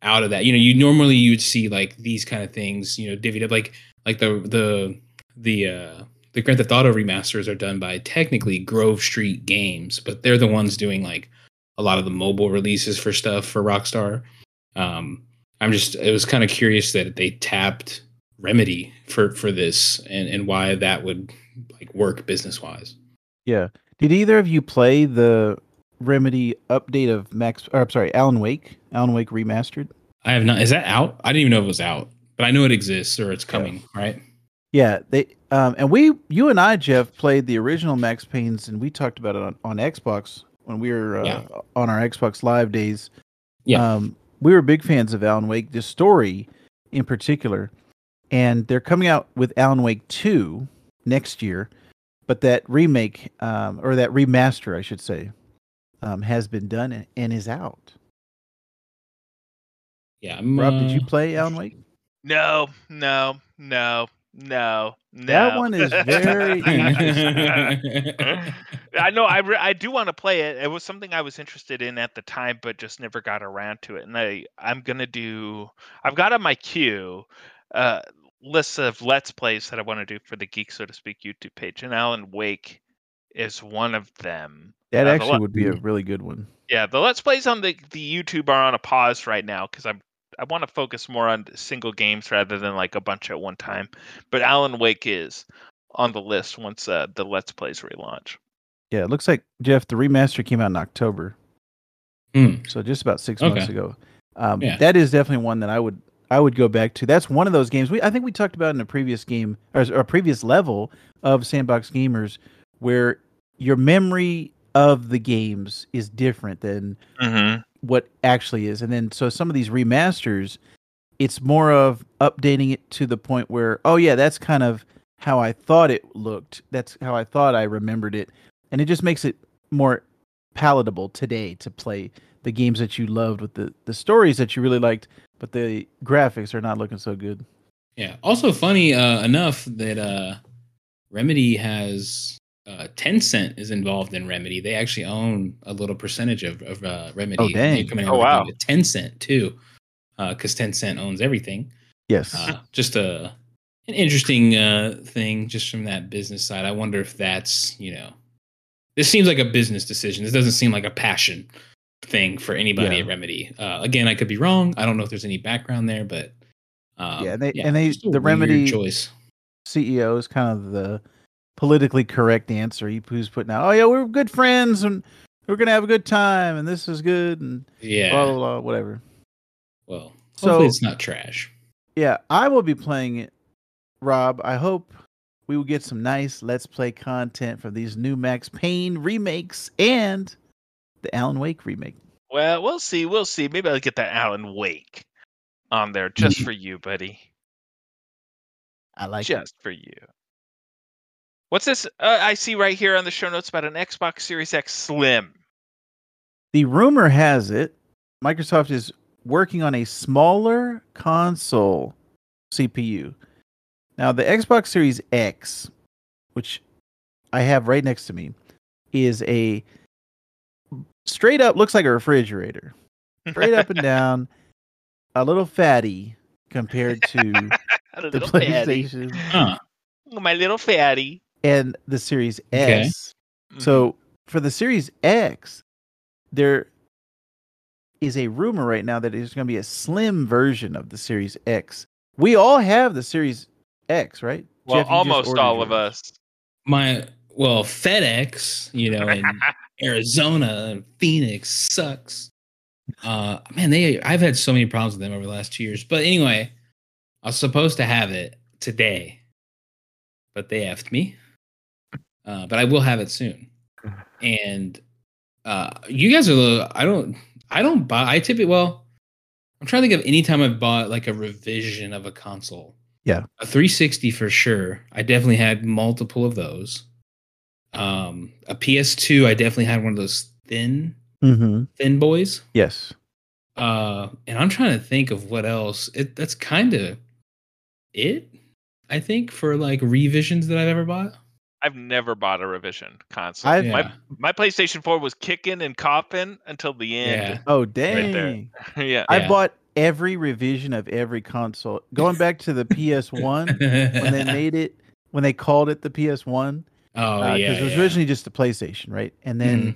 Speaker 4: out of that. You know, you normally you'd see like these kind of things, you know, divvied up like like the the the uh the Grand Theft Auto remasters are done by technically Grove Street Games, but they're the ones doing like a lot of the mobile releases for stuff for Rockstar. Um, I'm just it was kind of curious that they tapped Remedy for for this and and why that would like work business wise.
Speaker 5: Yeah. Did either of you play the Remedy update of Max? Or I'm sorry, Alan Wake. Alan Wake remastered.
Speaker 4: I have not. Is that out? I didn't even know it was out, but I know it exists or it's coming. Right?
Speaker 5: Yeah, they um and we you and I Jeff played the original Max Payne's and we talked about it on, on Xbox when we were uh,
Speaker 4: Yeah.
Speaker 5: on our Xbox Live days.
Speaker 4: Yeah.
Speaker 5: Um we were big fans of Alan Wake, the story in particular. And they're coming out with Alan Wake 2 next year, but that remake um or that remaster I should say um has been done and, and is out.
Speaker 4: Yeah. I'm,
Speaker 5: Rob, did you
Speaker 4: uh,
Speaker 5: play Alan Wake?
Speaker 3: No, no, no, no, no.
Speaker 5: That one is very
Speaker 3: I know. I re- I do want to play it. It was something I was interested in at the time, but just never got around to it. And I I'm gonna do. I've got on my queue uh lists of let's plays that I want to do for the Geek So to Speak YouTube page, and Alan Wake is one of them.
Speaker 5: That
Speaker 3: Uh, the
Speaker 5: actually
Speaker 3: le-
Speaker 5: would be a really good one.
Speaker 3: Yeah, the let's plays on the the YouTube are on a pause right now because I'm I want to focus more on single games rather than like a bunch at one time. But Alan Wake is on the list once uh, the let's plays relaunch.
Speaker 5: Yeah, it looks like Jeff. The remaster came out in October,
Speaker 4: Hmm.
Speaker 5: so just about six
Speaker 4: Okay.
Speaker 5: months ago. Um,
Speaker 4: Yeah.
Speaker 5: That is definitely one that I would I would go back to. That's one of those games we I think we talked about in a previous game or, or a previous level of Sandbox Gamers, where your memory of the games is different than
Speaker 3: Mm-hmm.
Speaker 5: What actually is. And then so some of these remasters, it's more of updating it to the point where, oh yeah, that's kind of how I thought it looked. That's how I thought I remembered it. And it just makes it more palatable today to play the games that you loved with the, the stories that you really liked, but the graphics are not looking so good.
Speaker 4: Yeah. Also funny uh, enough that uh, Remedy has uh, Tencent is involved in Remedy. They actually own a little percentage of, of uh, Remedy.
Speaker 5: Oh, dang.
Speaker 4: They come
Speaker 3: Oh, wow.
Speaker 4: like Tencent too, because Tencent owns everything.
Speaker 5: Yes.
Speaker 4: Uh, just a an interesting uh, thing just from that business side. I wonder if that's you know, this seems like a business decision. This doesn't seem like a passion thing for anybody
Speaker 5: Yeah.
Speaker 4: at Remedy. Uh, again, I could be wrong. I don't know if there's any background there, but um,
Speaker 5: Yeah, and they- and they- the Remedy-
Speaker 4: choice.
Speaker 5: CEO is kind of the politically correct answer. He, who's putting out, oh yeah, we're good friends and we're gonna have a good time and this is good and
Speaker 4: Yeah.
Speaker 5: blah blah blah whatever.
Speaker 4: well,
Speaker 5: So-
Speaker 4: hopefully it's not trash.
Speaker 5: Yeah, I will be playing it Rob, I hope we will get some nice Let's Play content from these new Max Payne remakes and the Alan Wake remake.
Speaker 3: Well, we'll see. We'll see. Maybe I'll get that Alan Wake on there just mm-hmm. for you, buddy.
Speaker 5: I like it.
Speaker 3: just for you. What's this? Uh, I see right here on the show notes about an Xbox Series X Slim.
Speaker 5: The rumor has it Microsoft is working on a smaller console CPU. Now, the Xbox Series X, which I have right next to me, is a straight up looks like a refrigerator. Straight up and down, a little fatty compared to the
Speaker 3: little fatty.
Speaker 5: PlayStation
Speaker 4: Huh.
Speaker 3: My little fatty.
Speaker 5: And the Series
Speaker 4: Okay.
Speaker 5: S. So for the Series X, there is a rumor right now that there's going to be a slim version of the Series X. We all have the Series X, right?
Speaker 3: well,
Speaker 5: Jeff,
Speaker 3: almost
Speaker 5: ordered
Speaker 3: all of us.
Speaker 4: My well, FedEx, you know, in Arizona and Phoenix sucks. Uh man, they I've had so many problems with them over the last two years. But anyway, I was supposed to have it today, but they effed me. Uh, but I will have it soon. And uh you guys are the I don't I don't buy I typically well I'm trying to think of any time I've bought like a revision of a console.
Speaker 5: Yeah.
Speaker 4: A 360 for sure. I definitely had multiple of those. Um a PS2, I definitely had one of those thin
Speaker 5: Mm-hmm.
Speaker 4: thin boys.
Speaker 5: Yes.
Speaker 4: Uh and I'm trying to think of what else. It that's kind of it, I think, for like revisions that I've ever bought.
Speaker 3: I've never bought a revision console.
Speaker 5: I've-
Speaker 3: my
Speaker 4: Yeah.
Speaker 3: my PlayStation 4 was kicking and coughing until the
Speaker 4: Yeah.
Speaker 3: end.
Speaker 5: Oh, dang.
Speaker 3: there. Yeah.
Speaker 5: I
Speaker 4: Yeah.
Speaker 5: bought every revision of every console. Going back to the PS1, when they made it, when they called it the PS1,
Speaker 4: Oh uh,
Speaker 5: because
Speaker 4: yeah.
Speaker 5: it was
Speaker 4: yeah.
Speaker 5: originally just a PlayStation, right? And then mm-hmm.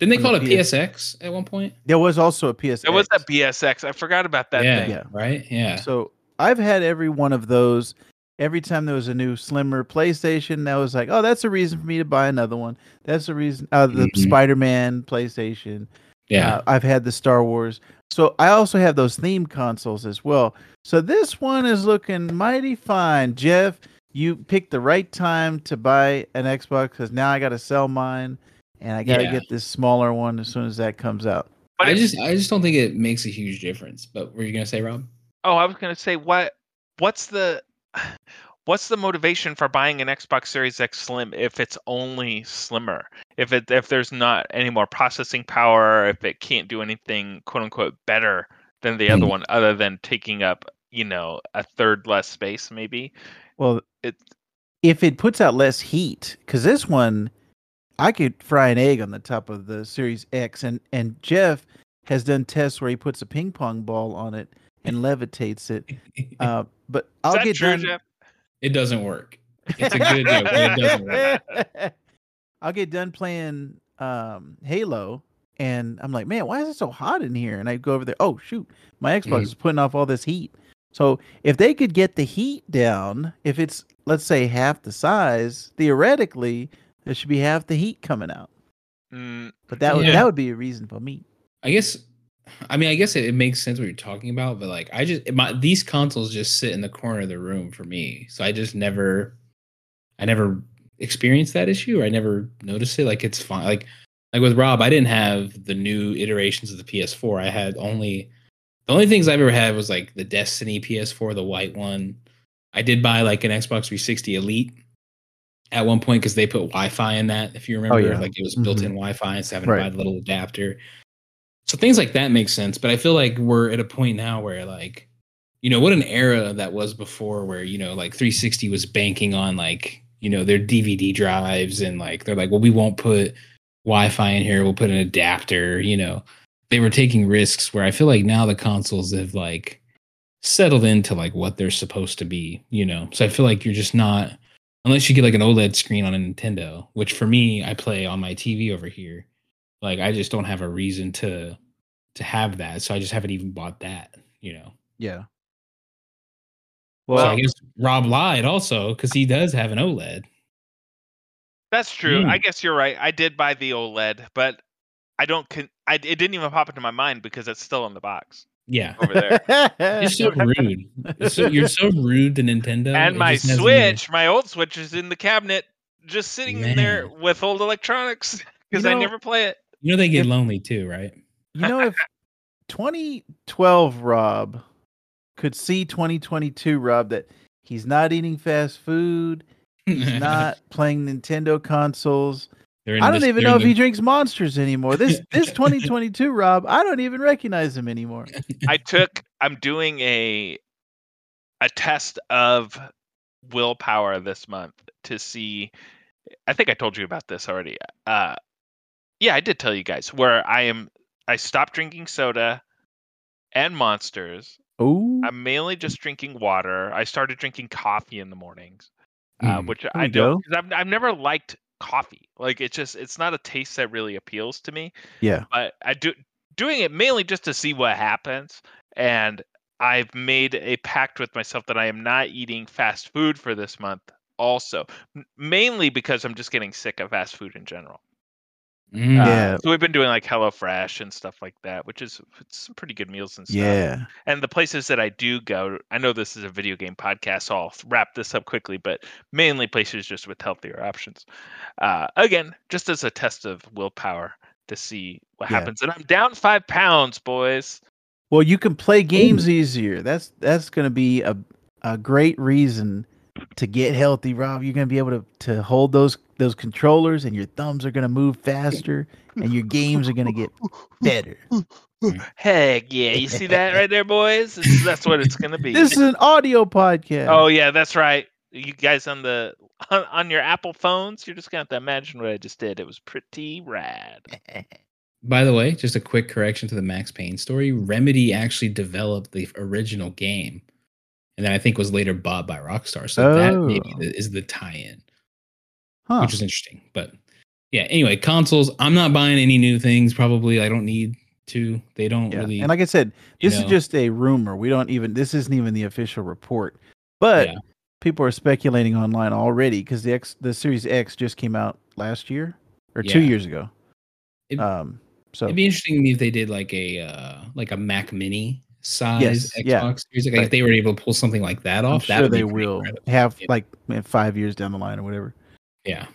Speaker 4: Didn't they
Speaker 5: on
Speaker 4: call
Speaker 5: the
Speaker 4: it
Speaker 5: PS
Speaker 4: PSX at one point?
Speaker 5: there was also a PS.
Speaker 3: There was a PSX. I forgot about that
Speaker 4: yeah,
Speaker 3: thing.
Speaker 5: Yeah.
Speaker 4: Right? Yeah.
Speaker 5: So I've had every one of those. Every time there was a new slimmer PlayStation, that was like, oh, that's a reason for me to buy another one. That's the reason. Uh, the
Speaker 4: Mhm.
Speaker 5: Spider-Man PlayStation.
Speaker 4: yeah.
Speaker 5: Uh, I've had the Star Wars. So I also have those theme consoles as well. So this one is looking mighty fine. Jeff, you picked the right time to buy an Xbox because now I got to sell mine and I got to
Speaker 4: Yeah.
Speaker 5: get this smaller one as soon as that comes out.
Speaker 3: But
Speaker 4: I just I just don't think it makes a huge difference. But what were you gonna say, Rob?
Speaker 3: Oh, I was gonna say what what's the what's the motivation for buying an Xbox Series X Slim if it's only slimmer? If it if there's not any more processing power, if it can't do anything quote unquote better than the other one, other than taking up, you know, a third less space maybe.
Speaker 5: Well,
Speaker 3: It
Speaker 5: if it puts out less heat, because this one, I could fry an egg on the top of the Series X, and and Jeff has done tests where he puts a ping pong ball on it and levitates it. Uh, but
Speaker 3: is
Speaker 5: I'll get
Speaker 3: true,
Speaker 5: done.
Speaker 3: Jeff?
Speaker 4: it doesn't work. It's a good joke, but it doesn't work.
Speaker 5: I'll get done playing um, Halo, and I'm like, man, why is it so hot in here? And I go over there. Oh shoot, my Xbox
Speaker 4: Mhm.
Speaker 5: is putting off all this heat. So if they could get the heat down, if it's let's say half the size, theoretically there should be half the heat coming out.
Speaker 3: Mm,
Speaker 5: But that would
Speaker 4: Yeah.
Speaker 5: that would be a reason for me.
Speaker 4: I guess I mean I guess it, it makes sense what you're talking about, but like I just my these consoles just sit in the corner of the room for me. So I just never I never experienced that issue or I never noticed it. Like it's fine. Like like with Rob, I didn't have the new iterations of the PS4. I had only the only things I've ever had was like the Destiny PS4, the white one. I did buy like an Xbox 360 Elite at one point because they put Wi-Fi in that. If you remember, oh,
Speaker 5: yeah.
Speaker 4: like it was mm-hmm. built-in Wi-Fi instead of having
Speaker 5: Right.
Speaker 4: to buy the little adapter. So things like that make sense. But I feel like we're at a point now where like, you know, what an era that was before where, you know, like 360 was banking on like, you know, their DVD drives and like they're like, well, we won't put Wi-Fi in here, we'll put an adapter, you know. They were taking risks where I feel like now the consoles have like settled into like what they're supposed to be, you know. So I feel like you're just not unless you get like an OLED screen on a Nintendo, which for me I play on my TV over here. Like I just don't have a reason to to have that, so I just haven't even bought that, you know.
Speaker 5: Yeah.
Speaker 4: so
Speaker 5: Well,
Speaker 4: I guess Rob lied also because he does have an OLED.
Speaker 3: that's true.
Speaker 4: Mm.
Speaker 3: I guess you're right. I did buy the OLED, but I don't con- I it didn't even pop into my mind because it's still in the box.
Speaker 4: Yeah.
Speaker 3: over there.
Speaker 4: You're so rude. It's so, you're so rude to Nintendo.
Speaker 3: and
Speaker 4: It
Speaker 3: my
Speaker 4: just hasn't
Speaker 3: Switch, my old Switch, is in the cabinet, just sitting in there with old electronics because
Speaker 5: You
Speaker 3: I never play it.
Speaker 4: Even- You know they get
Speaker 5: if-
Speaker 4: lonely too, right?
Speaker 5: You know, if 2012 Rob could see 2022 Rob that he's not eating fast food, he's not playing Nintendo consoles. I don't
Speaker 4: this-
Speaker 5: even know
Speaker 4: in
Speaker 5: if he drinks monsters anymore. This this 2022 Rob, I don't even recognize him anymore.
Speaker 3: I took. I'm doing a a test of willpower this month to see. I think I told you about this already. Uh, yeah, I did tell you guys where I am. I stopped drinking soda and monsters.
Speaker 5: Oh,
Speaker 3: I'm mainly just drinking water. I started drinking coffee in the mornings, uh,
Speaker 4: Mm.
Speaker 3: which
Speaker 5: There
Speaker 3: I don't. Cause I've I've never liked coffee. Like it's just it's not a taste that really appeals to me.
Speaker 5: yeah.
Speaker 3: But I do doing it mainly just to see what happens. And I've made a pact with myself that I am not eating fast food for this month. Also, mainly because I'm just getting sick of fast food in general.
Speaker 4: Mm.
Speaker 3: Uh,
Speaker 5: Yeah.
Speaker 3: so we've been doing like HelloFresh and stuff like that, which is it's some pretty good meals and stuff
Speaker 5: Yeah.
Speaker 3: and the places that I do go, I know this is a video game podcast, so I'll wrap this up quickly, but mainly places just with healthier options. Uh, again, just as a test of willpower to see what
Speaker 5: Yeah.
Speaker 3: happens. And I'm down five pounds, boys.
Speaker 5: Well, you can play games easier. That's that's going to be a a great reason to get healthy, Rob. You're going to be able to to hold those those controllers, and your thumbs are going to move faster, and your games are going to get better.
Speaker 3: Heck yeah, you see that right there, boys? This- that's what it's gonna be.
Speaker 5: This is an audio podcast.
Speaker 3: oh yeah, that's right. You guys on the on, on your Apple phones, you're just gonna have to imagine what I just did. It was pretty rad.
Speaker 4: By the way, just a quick correction to the Max Payne story. Remedy actually developed the original game, and then I think was later bought by Rockstar. So that maybe
Speaker 5: Oh.
Speaker 4: the- is the tie-in,
Speaker 5: Huh.
Speaker 4: which is interesting. But yeah, anyway, consoles. I'm not buying any new things. Probably, I don't need to. They don't
Speaker 5: Yeah.
Speaker 4: really.
Speaker 5: And like I said, this is just a rumor. We don't even. This isn't even the official report, but
Speaker 4: Yeah.
Speaker 5: people are speculating online already because the X, the Series X just came out last year or two years ago.
Speaker 4: It-
Speaker 5: um. So
Speaker 4: It'd be interesting to me if they did like a uh like a Mac Mini size
Speaker 5: Yes,
Speaker 4: Xbox
Speaker 5: yeah.
Speaker 4: Series. Like
Speaker 5: Right.
Speaker 4: if they were able to pull something like that
Speaker 5: I'm
Speaker 4: off, that
Speaker 5: sure
Speaker 4: would
Speaker 5: they
Speaker 4: pretty
Speaker 5: will
Speaker 4: incredible.
Speaker 5: have
Speaker 4: Yeah.
Speaker 5: like in five years down the line or whatever.
Speaker 4: Yeah.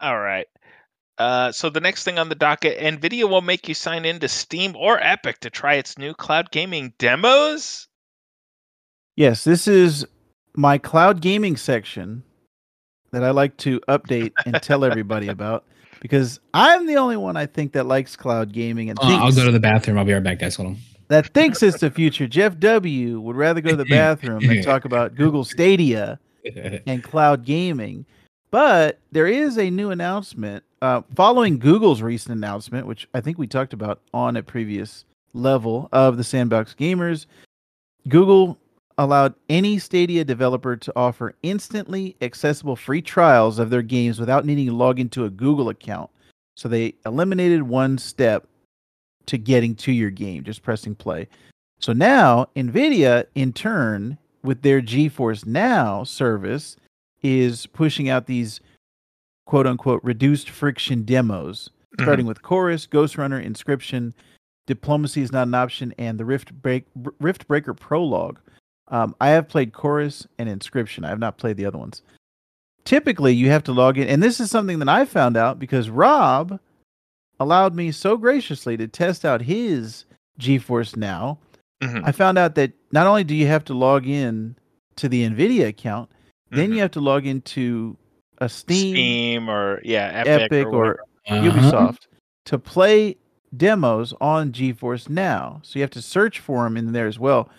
Speaker 3: All right. Uh, so the next thing on the docket, Nvidia will make you sign in to Steam or Epic to try its new cloud gaming demos.
Speaker 5: Yes, this is my cloud gaming section that I like to update and tell everybody about because I'm the only one I think that likes cloud gaming and
Speaker 4: Uh, I'll go to the bathroom. I'll be right back, guys. Hold on.
Speaker 5: that thinks it's the future. Jeff W would rather go to the bathroom than talk about Google Stadia and cloud gaming. But there is a new announcement uh, following Google's recent announcement, which I think we talked about on a previous level of the Sandbox Gamers. Google allowed any Stadia developer to offer instantly accessible free trials of their games without needing to log into a Google account. So they eliminated one step to getting to your game, just pressing play. So now NVIDIA, in turn, with their GeForce Now service, is pushing out these quote unquote reduced friction demos, mm-hmm. starting with Chorus, Ghost Runner, Inscryption, Diplomacy is not an option, and the Rift Break Rift Breaker Prologue. Um, I have played Chorus and Inscryption. I have not played the other ones. Typically, you have to log in, and this is something that I found out because Rob allowed me so graciously to test out his GeForce Now.
Speaker 3: Mhm.
Speaker 5: I found out that not only do you have to log in to the NVIDIA account, then
Speaker 3: Mhm.
Speaker 5: you have to log into a Steam,
Speaker 3: Steam or yeah, Epic,
Speaker 5: Epic,
Speaker 3: or,
Speaker 5: or.
Speaker 4: Uh-huh.
Speaker 5: Ubisoft to play demos on GeForce Now. So you have to search for them in there as well.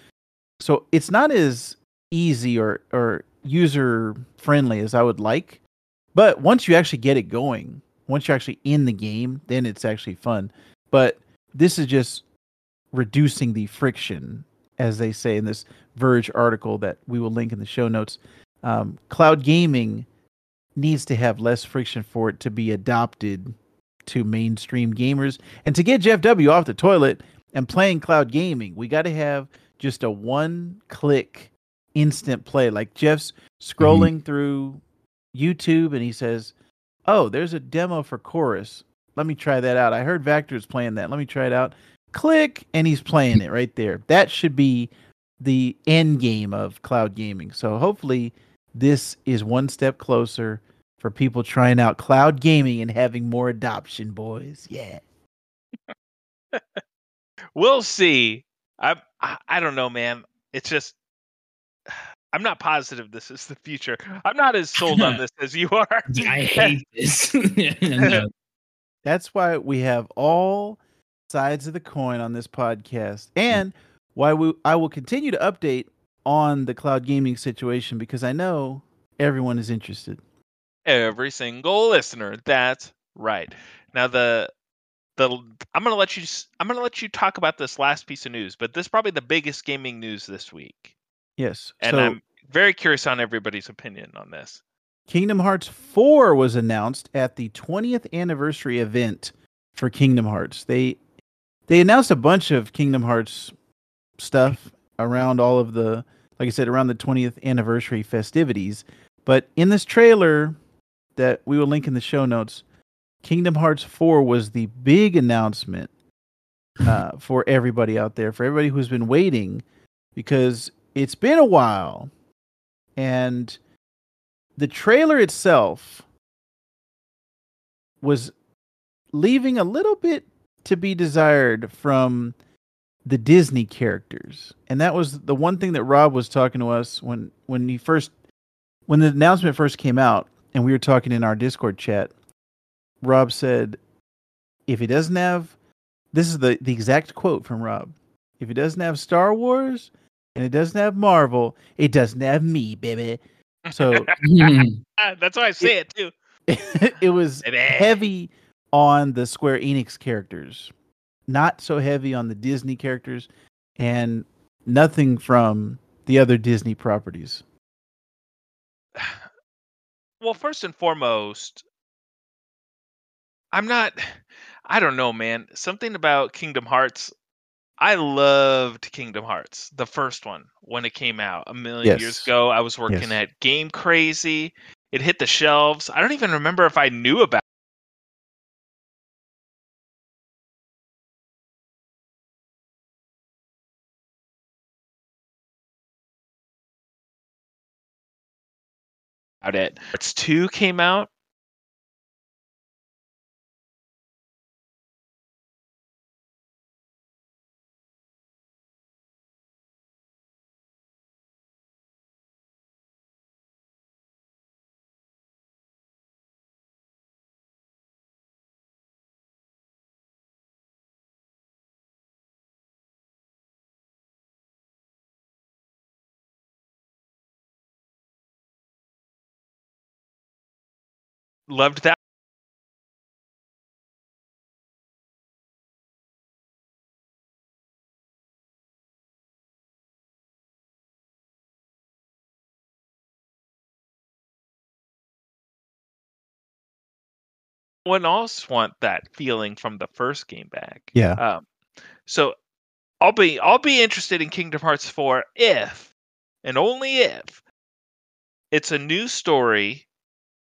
Speaker 5: So it's not as easy or or user friendly as I would like. But once you actually get it going, once you're actually in the game, then it's actually fun. But this is just reducing the friction, as they say in this Verge article that we will link in the show notes. Um, cloud gaming needs to have less friction for it to be adopted to mainstream gamers. And to get Jeff W off the toilet and playing cloud gaming, we got to have just a one click instant play. Like Jeff's scrolling mm-hmm. through YouTube and he says, Oh, there's a demo for Chorus. Let me try that out. I heard Vactor's playing that. Let me try it out. click, and he's playing it right there. That should be the end game of cloud gaming. So hopefully, this is one step closer for people trying out cloud gaming and having more adoption, boys. Yeah.
Speaker 3: We'll see. I I I don't know, man. It's just I'm not positive this is the future. I'm not as sold on this as you are.
Speaker 4: I hate this. No.
Speaker 5: That's why we have all sides of the coin on this podcast, and why we I will continue to update on the cloud gaming situation because I know everyone is interested.
Speaker 3: Every single listener. That's right. Now the the I'm gonna let you I'm gonna let you talk about this last piece of news, but this is probably the biggest gaming news this week,
Speaker 5: Yes.
Speaker 3: and
Speaker 5: so
Speaker 3: I'm very curious on everybody's opinion on this.
Speaker 5: Kingdom Hearts 4 was announced at the 20th anniversary event for Kingdom Hearts. They they announced a bunch of Kingdom Hearts stuff around all of the like I said around the 20th anniversary festivities, but in this trailer that we will link in the show notes, Kingdom Hearts 4 was the big announcement uh, for everybody out there, for everybody who's been waiting because it's been a while and the trailer itself was leaving a little bit to be desired from the Disney characters. And that was the one thing that Rob was talking to us when when he first when the announcement first came out and we were talking in our Discord chat. Rob said if it doesn't have this is the the exact quote from Rob. If it doesn't have Star Wars and it doesn't have Marvel, it doesn't have me, baby. So
Speaker 3: That's why I say it too.
Speaker 5: it was
Speaker 3: Baby.
Speaker 5: heavy on the Square Enix characters, not so heavy on the Disney characters, and nothing from the other Disney properties.
Speaker 3: Well, first and foremost, I'm not. I don't know, man. Something about Kingdom Hearts. I loved Kingdom Hearts, the first one when it came out a million years ago. I was working
Speaker 5: Yes.
Speaker 3: at Game Crazy. It hit the shelves. I don't even remember if I knew about. About it. Hearts two came out. Loved that. One else want that feeling from the first game back.
Speaker 5: Yeah.
Speaker 3: Um, so I'll be I'll be interested in Kingdom Hearts 4 if and only if it's a new story.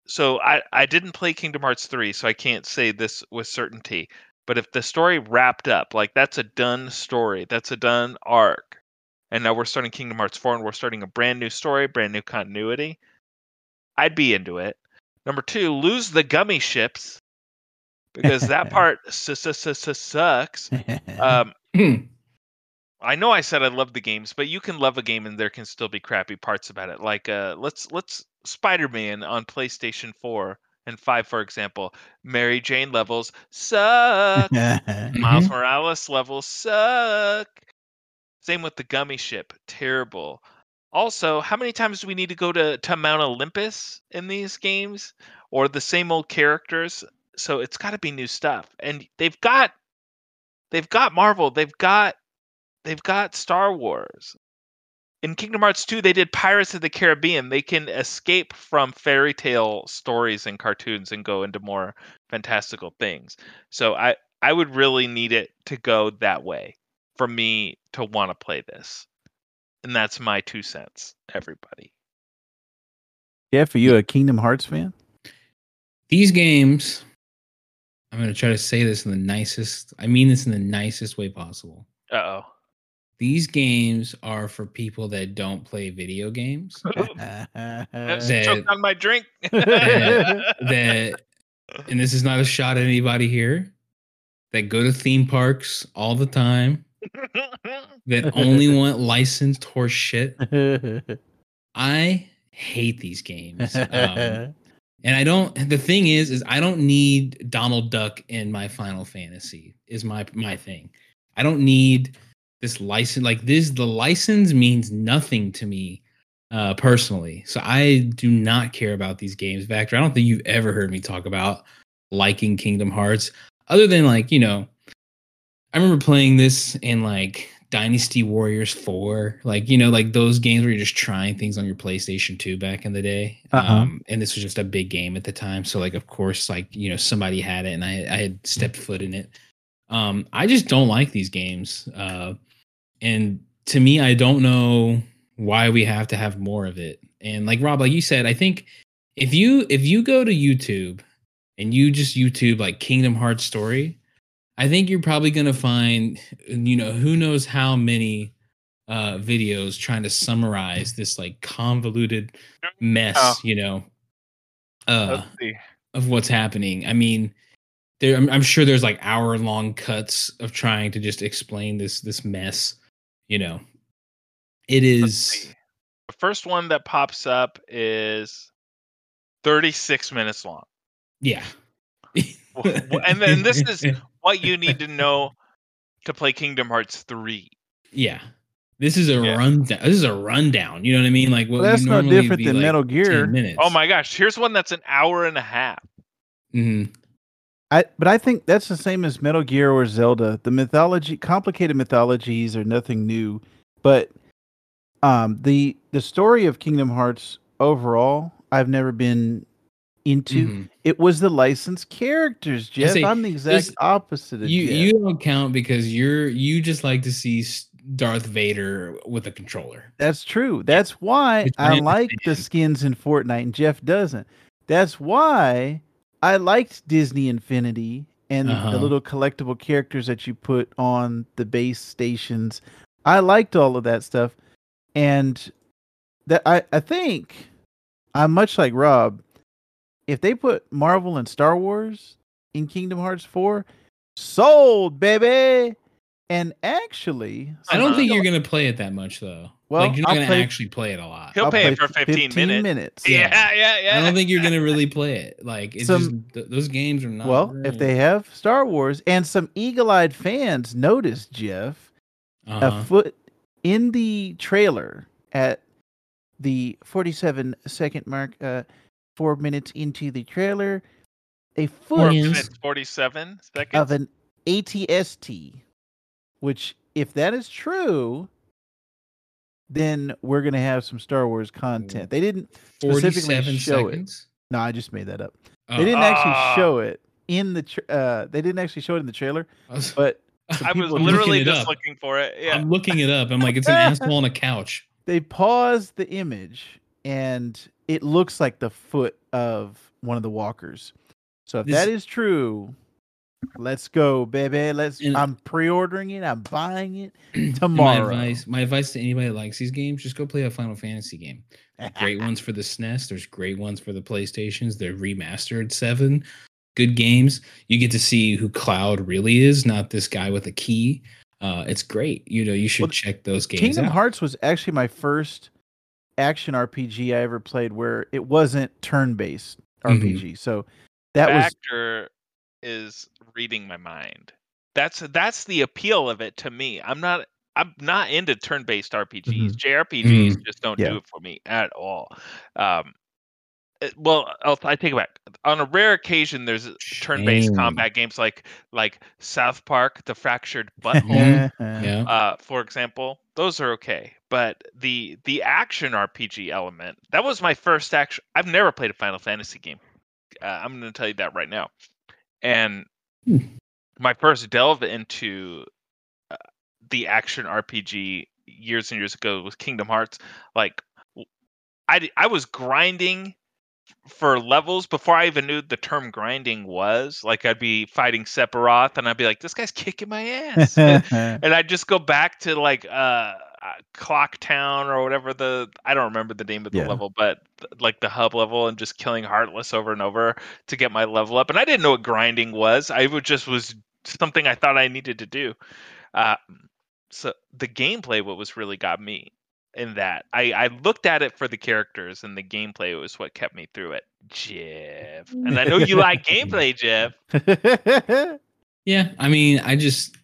Speaker 3: So I I didn't play Kingdom Hearts 3, so I can't say this with certainty. But if the story wrapped up, like that's a done story, that's a done arc, and now we're starting Kingdom Hearts 4 and we're starting a brand new story, brand new continuity, I'd be into it. Number two, lose the gummy ships because that part su- su- su- su- sucks. Um, I know I said I love the games, but you can love a game and there can still be crappy parts about it. Like uh let's let's Spider-Man on PlayStation 4 and 5 for example. Mary Jane levels suck. Miles mm-hmm. Morales levels suck. Same with the gummy ship, terrible. Also, how many times do we need to go to, to Mount Olympus in these games? Or the same old characters? So it's gotta be new stuff. And they've got they've got Marvel, they've got they've got Star Wars. In Kingdom Hearts 2, they did Pirates of the Caribbean. They can escape from fairy tale stories and cartoons and go into more fantastical things. So I I would really need it to go that way for me to want to play this. And that's my two cents, everybody.
Speaker 5: yeah, for you, a Kingdom Hearts fan?
Speaker 4: These games I'm gonna try to say this in the nicest. I mean this in the nicest way possible.
Speaker 3: Uh oh.
Speaker 4: These games are for people that don't play video games. That-
Speaker 3: Choked on my drink.
Speaker 4: that, and this is not a shot at anybody here. That go to theme parks all the time. That only want licensed horse shit. I hate these games. Um, and I don't. The thing is, is I don't need Donald Duck in my Final Fantasy. Is my my thing. I don't need this license. Like this, the license means nothing to me uh, personally. So I do not care about these games. Vactor, I don't think you've ever heard me talk about liking Kingdom Hearts, other than like you know, I remember playing this in like Dynasty Warriors 4, like you know, like those games where you're just trying things on your PlayStation 2 back in the day.
Speaker 5: Uh-huh.
Speaker 4: Um, and this was just a big game at the time. So like of course, like you know, somebody had it and I, I had stepped foot in it. Um, I just don't like these games. Uh and to me, I don't know why we have to have more of it. And like Rob, like you said, I think if you if you go to YouTube and you just YouTube like Kingdom Hearts story, I think you're probably gonna find you know who knows how many uh videos trying to summarize this like convoluted mess,
Speaker 3: Oh.
Speaker 4: you know, uh of what's happening. I mean, there I'm, I'm sure there's like hour long cuts of trying to just explain this this mess. You know, it
Speaker 3: Let's
Speaker 4: is.
Speaker 3: see. The first one that pops up is 36 minutes long.
Speaker 4: Yeah.
Speaker 3: And then this is what you need to know to play Kingdom Hearts 3.
Speaker 4: yeah. This is a
Speaker 3: Yeah.
Speaker 4: rundown. This is a rundown. You know what I mean? Like what
Speaker 5: Well, that's
Speaker 4: would
Speaker 5: no different than
Speaker 4: like,
Speaker 5: Metal Gear.
Speaker 4: Minutes.
Speaker 3: Oh my gosh, here's one that's an hour and a half.
Speaker 4: Mhm.
Speaker 5: I but I think that's the same as Metal Gear or Zelda. The mythology, complicated mythologies, are nothing new, but um, the the story of Kingdom Hearts overall, I've never been into.
Speaker 4: Mhm.
Speaker 5: It was the licensed characters, Jeff.
Speaker 4: say,
Speaker 5: I'm the exact opposite of
Speaker 4: You
Speaker 5: Jeff.
Speaker 4: you don't count because you're you just like to see Darth Vader with a controller.
Speaker 5: That's true. That's why
Speaker 4: I
Speaker 5: like the skins in Fortnite and Jeff doesn't. That's why I liked Disney Infinity and
Speaker 4: Uh-huh.
Speaker 5: the little collectible characters that you put on the base stations. I liked all of that stuff. And that I, I think I'm much like Rob. If they put Marvel and Star Wars in Kingdom Hearts 4, sold, baby. And actually,
Speaker 4: I don't think you're gonna play it that much though.
Speaker 5: Well,
Speaker 4: like you're not
Speaker 5: I'll
Speaker 4: gonna
Speaker 5: play-
Speaker 4: actually play it a lot.
Speaker 3: He'll
Speaker 5: I'll
Speaker 3: pay it for 15 minutes.
Speaker 4: Yeah.
Speaker 3: Yeah, yeah, yeah.
Speaker 4: I don't think you're gonna really play it. Like it's
Speaker 5: Some-
Speaker 4: just th- those games are not.
Speaker 5: Well, if they have Star Wars and some eagle-eyed fans noticed Jeff
Speaker 4: uh
Speaker 5: a foot in the trailer at the 47 second mark, uh, four minutes into the trailer, a foot
Speaker 4: Yes.
Speaker 3: minutes 47 seconds.
Speaker 5: of an ATST, which if that is true, then we're gonna have some Star Wars content. They didn't specifically
Speaker 4: 47
Speaker 5: show it. No, I just made that up.
Speaker 4: Oh,
Speaker 5: They didn't
Speaker 3: Ah.
Speaker 5: actually show it in the. Tra- uh, they didn't actually show it in the trailer,
Speaker 4: was-
Speaker 5: but
Speaker 3: I was
Speaker 5: people-
Speaker 4: I'm
Speaker 3: literally
Speaker 4: looking
Speaker 3: just
Speaker 4: up.
Speaker 3: looking for it. Yeah.
Speaker 4: I'm looking it up. I'm like, it's an asshole on a couch.
Speaker 5: they paused the image and it looks like the foot of one of the walkers. So if
Speaker 4: This-
Speaker 5: that is true, let's go, baby. Let's.
Speaker 4: And-
Speaker 5: I'm pre-ordering it. I'm buying it tomorrow.
Speaker 4: My advice, my advice to anybody that likes these games, just go play a Final Fantasy game. Great ones for the SNES. There's great ones for the PlayStations. They're remastered seven. Good games. You get to see who Cloud really is, not this guy with a key. Uh, it's great. You know, you should
Speaker 5: Well,
Speaker 4: check those games
Speaker 5: Kingdom
Speaker 4: out.
Speaker 5: Hearts was actually my first action RPG I ever played where it wasn't turn-based. RPG. So that was
Speaker 3: Vactor is reading my mind. That's that's the appeal of it to me. I'm not I'm not into turn-based RPGs. JRPGs just don't
Speaker 5: Yeah.
Speaker 3: do it for me at all. Um, well, I'll, I take it back. On a rare occasion, there's turn-based
Speaker 4: Shame.
Speaker 3: combat games like like South Park: The Fractured Butthole.
Speaker 5: Yeah.
Speaker 4: Yeah.
Speaker 3: uh, for example, those are okay. But the the action RPG element that was my first action. I've never played a Final Fantasy game. Uh, I'm going to tell you that right now. And
Speaker 4: Hmm.
Speaker 3: my first delve into uh, the action RPG years and years ago was Kingdom Hearts. Like I I was grinding for levels before I even knew the term grinding was. Like I'd be fighting Sephiroth and I'd be like, this guy's kicking my ass. and, and I'd just go back to like uh, uh, Clock Town or whatever the I don't remember the name of the
Speaker 5: Yeah.
Speaker 3: level, but th- like the hub level and just killing Heartless over and over to get my level up. And I didn't know what grinding was. I would just was something I thought I needed to do. Uh, so the gameplay, what was really got me in that, I I looked at it for the characters and the gameplay was what kept me through it. Jeff, and I know you like gameplay, Jeff.
Speaker 4: Yeah, I mean, I just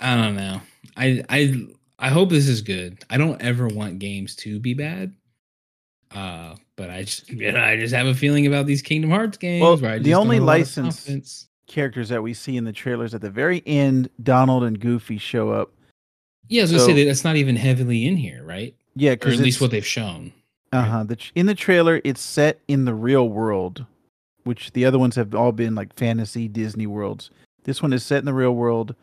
Speaker 4: I don't know. I I I hope this is good. I don't ever want games to be bad. Uh, but I just you know, I just have a feeling about these Kingdom Hearts games.
Speaker 5: Well, the only
Speaker 4: have a lot of
Speaker 5: license- Characters that we see in the trailers at the very end, Donald and Goofy show up.
Speaker 4: Yeah, I was gonna say that that's not even heavily in here, right?
Speaker 5: Yeah,
Speaker 4: Or
Speaker 5: because
Speaker 4: at least what they've shown.
Speaker 5: Uh huh. The in the trailer, it's set in the real world, which the other ones have all been like fantasy Disney worlds. This one is set in the real world,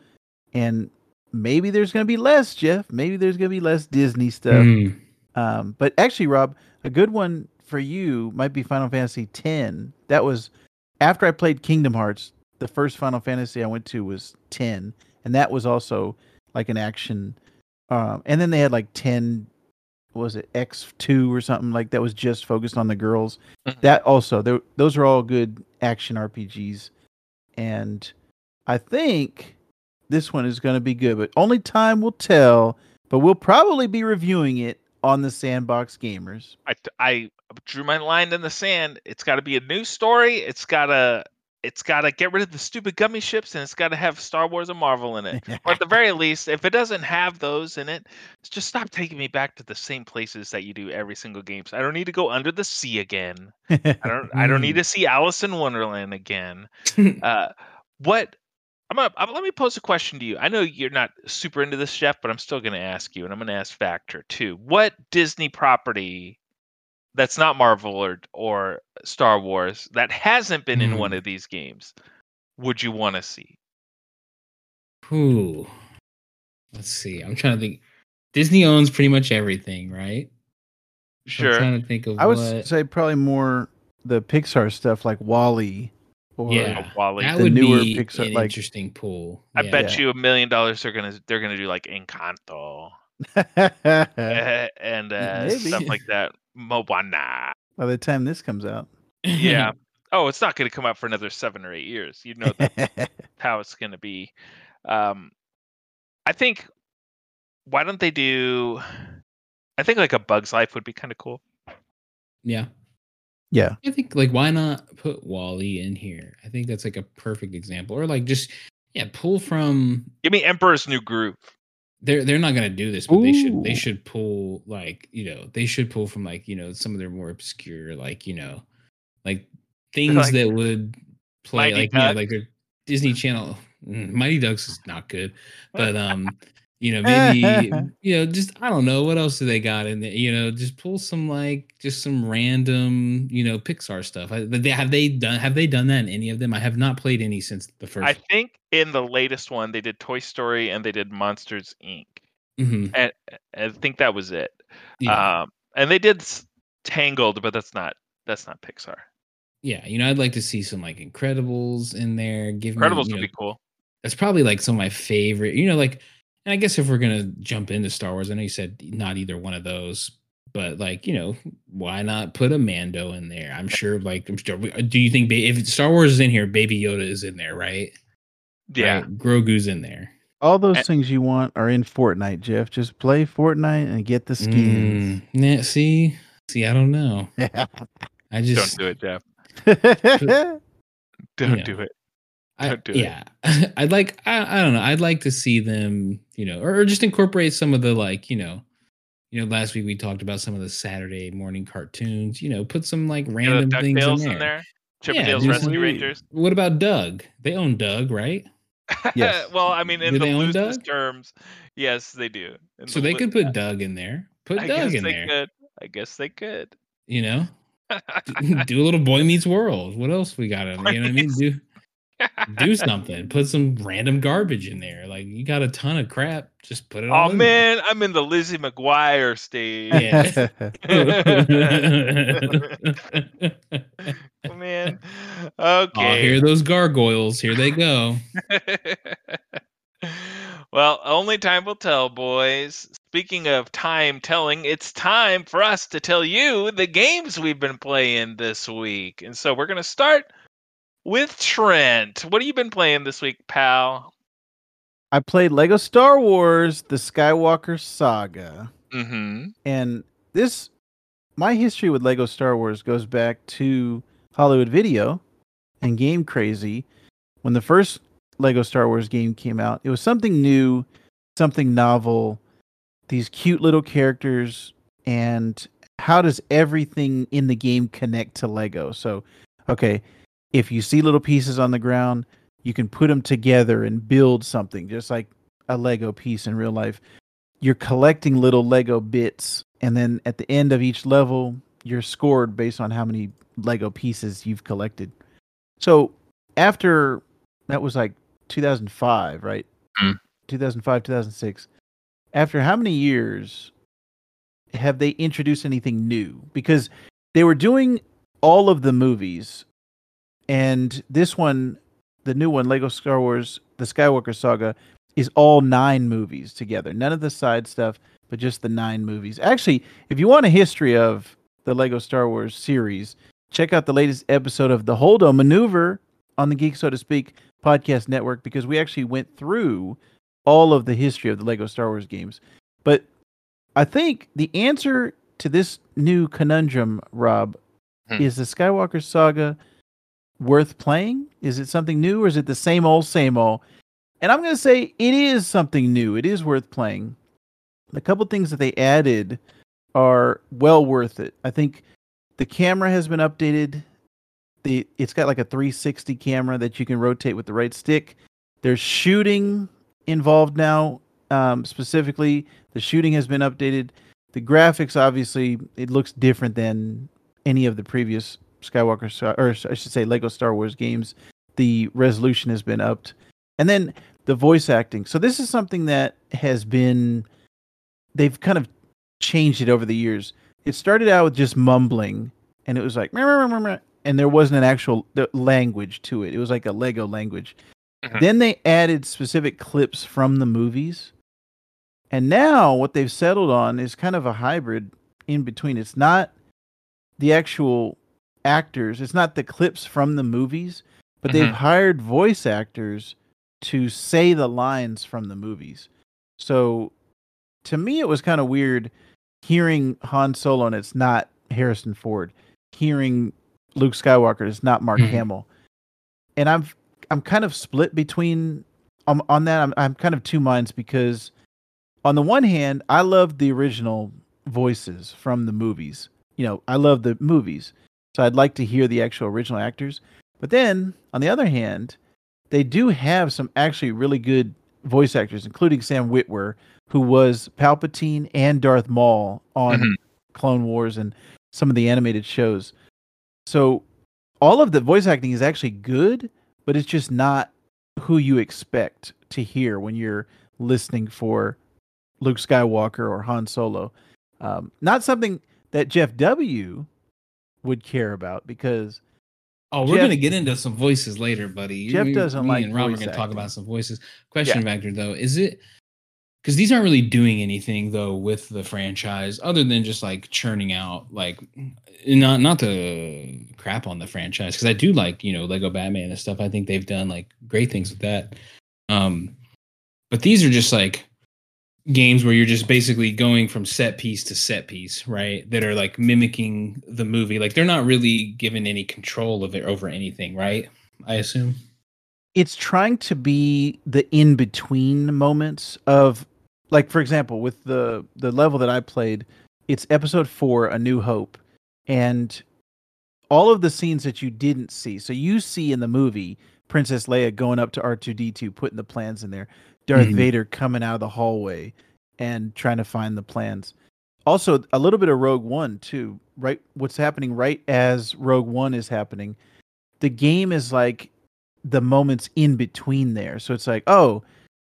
Speaker 5: and maybe there's gonna be less Jeff. Maybe there's gonna be less Disney stuff.
Speaker 4: Hmm.
Speaker 5: Um, but actually, Rob, a good one for you might be Final Fantasy X. That was after I played Kingdom Hearts. The first Final Fantasy I went to was ten, and that was also like an action. Um, and then they had like ten, was it X two or something like that was just focused on the girls.
Speaker 3: Mhm.
Speaker 5: That also, those are all good action RPGs, and I think this one is going to be good. But only time will tell. But we'll probably be reviewing it on the Sandbox Gamers.
Speaker 3: I, I drew my line in the sand. It's got to be a new story. It's got to it's got to get rid of the stupid gummy ships, and it's got to have Star Wars and Marvel in it. or at the very least, if it doesn't have those in it, just stop taking me back to the same places that you do every single game. So I don't need to go under the sea again. I don't. I don't need to see Alice in Wonderland again. Uh, what? I'm gonna, I'm, let me pose a question to you. I know you're not super into this, Jeff, but I'm still going to ask you, and I'm going to ask Vactor too. What Disney property that's not Marvel or or Star Wars that hasn't been in one
Speaker 4: Hmm.
Speaker 3: of these games would you want to see?
Speaker 4: Ooh. Let's see. I'm trying to think. Disney owns pretty much everything, right? So I'm
Speaker 3: Sure.
Speaker 4: trying to think of
Speaker 5: I would
Speaker 4: what.
Speaker 5: say probably more the Pixar stuff like Wall-E or
Speaker 4: yeah,
Speaker 3: Wall-E.
Speaker 4: that
Speaker 5: The
Speaker 4: would
Speaker 5: newer
Speaker 4: be
Speaker 5: Pixar,
Speaker 4: an
Speaker 5: like-
Speaker 4: interesting pool.
Speaker 3: I
Speaker 4: Yeah.
Speaker 3: bet
Speaker 5: Yeah.
Speaker 3: you a million dollars they're gonna they're gonna do like Encanto and uh, stuff like that. Moana.
Speaker 5: By the time this comes out.
Speaker 3: Yeah. oh, it's not gonna come out for another seven or eight years. You know that how it's going to be. Um, I think why don't they do? I think like a Bug's Life would be kind of cool.
Speaker 4: yeah.
Speaker 5: Yeah.
Speaker 4: I think like why not put Wall-E in here? I think that's like a perfect example. Or like just yeah, pull from
Speaker 3: Give me Emperor's New Groove.
Speaker 4: they're they're not gonna do this, but they should they should pull like you know they should pull from like you know some of their more obscure like you know like things
Speaker 3: Like
Speaker 4: that would play
Speaker 3: Mighty
Speaker 4: like you know like their Disney Channel. Mm, Mighty Ducks is not good, but um you know maybe you know just I don't know what else do they got in there you know just pull some like just some random you know Pixar stuff. I, they, have they done have they done that in any of them? I have not played any since the first.
Speaker 3: I think in the latest one they did Toy Story and they did Monsters Inc.
Speaker 4: Mhm,
Speaker 3: And I think that was it.
Speaker 4: yeah.
Speaker 3: Um, and they did Tangled, but that's not that's not Pixar.
Speaker 4: Yeah, you know, I'd like to see some like Incredibles in there. Give me,
Speaker 3: Incredibles
Speaker 4: you
Speaker 3: would
Speaker 4: know,
Speaker 3: be cool.
Speaker 4: that's probably like some of my favorite. You know, like, and I guess if we're gonna jump into Star Wars, I know you said not either one of those, but like, you know, why not put a Mando in there? I'm sure. Like, I'm sure. Do you think if Star Wars is in here, Baby Yoda is in there, right?
Speaker 3: Yeah.
Speaker 4: Right? Grogu's in there.
Speaker 5: All those
Speaker 3: Eh.
Speaker 5: things you want are in Fortnite, Jeff. Just play Fortnite and get the skins.
Speaker 4: Mm, nah, see, see, I don't know. I just
Speaker 3: Don't do it, Jeff. Don't
Speaker 4: Yeah.
Speaker 3: do it.
Speaker 4: I,
Speaker 3: Don't do it.
Speaker 4: yeah, I'd like. I, I don't know. I'd like to see them, you know, or, or just incorporate some of the like, you know, you know. Last week we talked about some of the Saturday morning cartoons. You know, put some like
Speaker 3: You know,
Speaker 4: random things
Speaker 3: DuckTales
Speaker 4: in
Speaker 3: in
Speaker 4: there.
Speaker 3: there. Chip
Speaker 4: Yeah,
Speaker 3: Dale's Rescue Rangers.
Speaker 4: What about Doug? They own Doug, right?
Speaker 5: Yes.
Speaker 3: well, I mean, in
Speaker 4: Do
Speaker 3: the
Speaker 4: they own
Speaker 3: loosest terms, yes, they do. In
Speaker 4: So
Speaker 3: the
Speaker 4: they
Speaker 3: loo-
Speaker 4: could put Doug in there. Put Doug in there.
Speaker 3: I
Speaker 4: Doug
Speaker 3: guess
Speaker 4: in
Speaker 3: they
Speaker 4: there.
Speaker 3: could. I guess they could.
Speaker 4: You know, do, do a little Boy Meets World. What else we got? in? You know what I mean? Do do something. Put some random garbage in there. Like you got a ton of crap. Just put it. all
Speaker 3: oh
Speaker 4: in there.
Speaker 3: man, I'm in the Lizzie McGuire stage.
Speaker 4: Yeah. Oh,
Speaker 3: Okay.
Speaker 4: here those gargoyles. Here they go.
Speaker 3: well, only time will tell, boys. Speaking of time telling, it's time for us to tell you the games we've been playing this week. And so we're going to start with Trent. What have you been playing this week, pal?
Speaker 5: I played Lego Star Wars: The Skywalker Saga,
Speaker 3: Mm-hmm.
Speaker 5: and this my history with Lego Star Wars goes back to Hollywood Video and Game Crazy when the first Lego Star Wars game came out. It was something new, something novel, these cute little characters and how does everything in the game connect to Lego? So, okay, if you see little pieces on the ground, you can put them together and build something just like a Lego piece in real life. You're collecting little Lego bits and then at the end of each level, you're scored based on how many Lego pieces you've collected. So, after that was like 2005, right?
Speaker 3: Mm.
Speaker 5: 2005, 2006. After how many years have they introduced anything new? Because they were doing all of the movies, and this one, the new one, Lego Star Wars: The Skywalker Saga, is all nine movies together. None of the side stuff, but just the nine movies. Actually, if you want a history of the Lego Star Wars series, check out the latest episode of the Holdo Maneuver on the Geek So to Speak podcast network because we actually went through all of the history of the Lego Star Wars games. But I think the answer to this new conundrum, Rob,
Speaker 3: Hmm.
Speaker 5: is the Skywalker saga worth playing? Is it something new or is it the same old, same old? And I'm going to say it is something new. It is worth playing. The couple things that they added are well worth it. I think the camera has been updated. The it's got like a 360 camera that you can rotate with the right stick. There's shooting involved now. Um, specifically, the shooting has been updated. The graphics, obviously, it looks different than any of the previous Skywalker, or I should say, Lego Star Wars games. The resolution has been upped, and then the voice acting. So this is something that has been they've kind of changed it over the years. It started out with just mumbling, and it was like, and there wasn't an actual language to it. It was like a Lego language.
Speaker 3: Mhm.
Speaker 5: Then they added specific clips from the movies, and now what they've settled on is kind of a hybrid in between. It's not the actual actors. It's not the clips from the movies, but they've
Speaker 3: Mhm.
Speaker 5: hired voice actors to say the lines from the movies. So to me, it was kind of weird hearing Han Solo and it's not Harrison Ford, hearing Luke Skywalker and it's not Mark
Speaker 4: Mhm.
Speaker 5: Hamill, and I'm I'm kind of split between um, on that. I'm I'm kind of two minds because on the one hand, I love the original voices from the movies. You know, I love the movies, so I'd like to hear the actual original actors. But then on the other hand, they do have some actually really good voice actors, including Sam Witwer, who was Palpatine and Darth Maul on
Speaker 3: Mhm.
Speaker 5: Clone Wars and some of the animated shows. So all of the voice acting is actually good, but it's just not who you expect to hear when you're listening for Luke Skywalker or Han Solo. Um, not something that Jeff W would care about because
Speaker 4: Oh, we're
Speaker 5: Jeff-
Speaker 4: gonna get into some voices later, buddy.
Speaker 5: Jeff
Speaker 4: Me-
Speaker 5: doesn't
Speaker 4: me
Speaker 5: like
Speaker 4: and Rob are gonna talk about some voices. Question Vactor though, is it because these aren't really doing anything though with the franchise other than just like churning out like not not to crap on the franchise because I do like you know Lego Batman and stuff. I think they've done like great things with that. Um, but these are just like games where you're just basically going from set piece to set piece, right? That are like mimicking the movie. Like they're not really given any control of it over anything, right? I assume.
Speaker 5: it's trying to be the in between moments of like for example with the the level that I played it's episode 4 A New Hope and all of the scenes that you didn't see so you see in the movie Princess Leia going up to R2D2 putting the plans in there Darth
Speaker 4: Mhm.
Speaker 5: Vader coming out of the hallway and trying to find the plans also a little bit of Rogue One too right what's happening right as Rogue One is happening the game is like the moments in between there. So it's like, oh,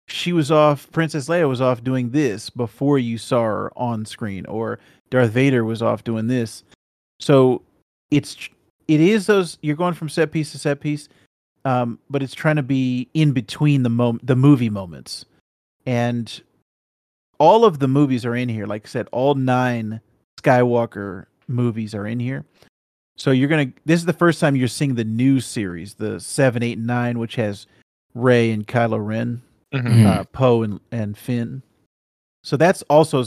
Speaker 5: she was off, Princess Leia was off doing this before you saw her on screen, or Darth Vader was off doing this. So it's it is those you're going from set piece to set piece, um, but it's trying to be in between the mom- the movie moments, and all of the movies are in here. Like I said, all nine Skywalker movies are in here. So you're gonna. This is the first time you're seeing the new series, the seven, eight, and nine, which has Rey and Kylo Ren,
Speaker 4: Mhm.
Speaker 5: uh, Poe and and Finn. So that's also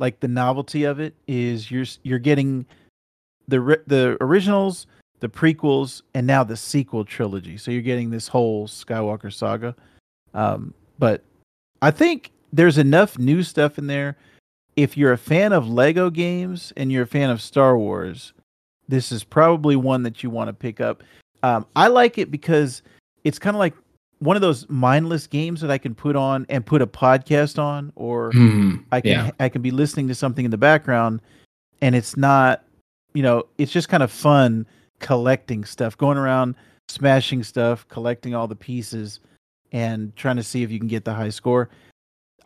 Speaker 5: like the novelty of it is you're you're getting the the originals, the prequels, and now the sequel trilogy. So you're getting this whole Skywalker saga. Um, but I think there's enough new stuff in there. If you're a fan of Lego games and you're a fan of Star Wars, this is probably one that you want to pick up. Um, I like it because it's kind of like one of those mindless games that I can put on and put a podcast on, or
Speaker 4: Mhm.
Speaker 5: I can
Speaker 4: Yeah.
Speaker 5: I can be listening to something in the background, and it's not, you know, it's just kind of fun collecting stuff, going around smashing stuff, collecting all the pieces, and trying to see if you can get the high score.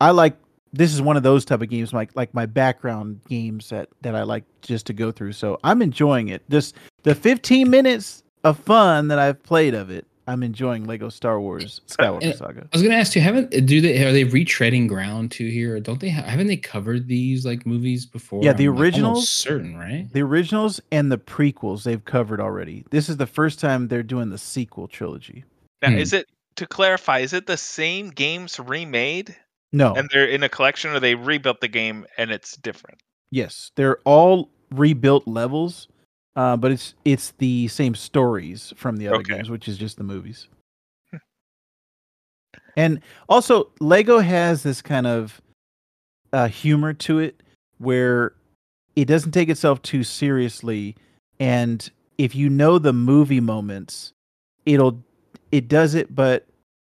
Speaker 5: I like this is one of those type of games, like like my background games that that I like just to go through. So I'm enjoying it. This the 15 minutes of fun that I've played of it. I'm enjoying Lego Star Wars Skywalker
Speaker 4: And-
Speaker 5: Saga.
Speaker 4: I was gonna ask you, haven't do they are they retreading ground too here? Don't they ha- haven't they covered these like movies before?
Speaker 5: Yeah, the
Speaker 4: I'm, like,
Speaker 5: originals-
Speaker 4: certain, right?
Speaker 5: The originals and the prequels they've covered already. This is the first time they're doing the sequel trilogy.
Speaker 3: Now,
Speaker 4: Hmm.
Speaker 3: is it to clarify? Is it the same games remade
Speaker 5: No,
Speaker 3: and they're in a collection, or they rebuilt the game and it's different?
Speaker 5: yes, they're all rebuilt levels, uh, but it's it's the same stories from the other
Speaker 3: Okay.
Speaker 5: games, which is just the movies. and also, Lego has this kind of uh, humor to it where it doesn't take itself too seriously, and if you know the movie moments, it'll it does it, but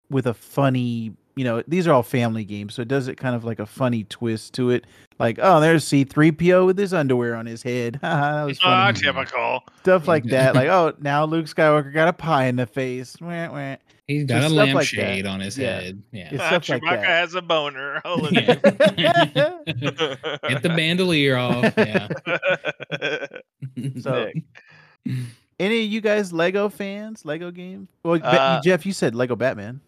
Speaker 5: with a funny. You know, these are all family games, so it does it kind of like a funny twist to it. Like, oh, there's C3PO with his underwear on his head. That was
Speaker 3: Ah,
Speaker 5: funny.
Speaker 3: typical.
Speaker 5: Stuff like that. Like, oh, now Luke Skywalker got a pie in the face. Wah, wah.
Speaker 4: He's got a
Speaker 5: stuff like
Speaker 4: lampshade on his
Speaker 5: Yeah.
Speaker 4: head. Yeah.
Speaker 5: It's
Speaker 3: Ah,
Speaker 5: stuff like
Speaker 3: Chewbacca
Speaker 5: that.
Speaker 3: has a boner. Oh, look
Speaker 4: Yeah. Get the bandolier off. Yeah.
Speaker 5: So- Any of you guys Lego fans? Lego game? Well,
Speaker 3: Uh,
Speaker 5: Jeff, you said Lego Batman.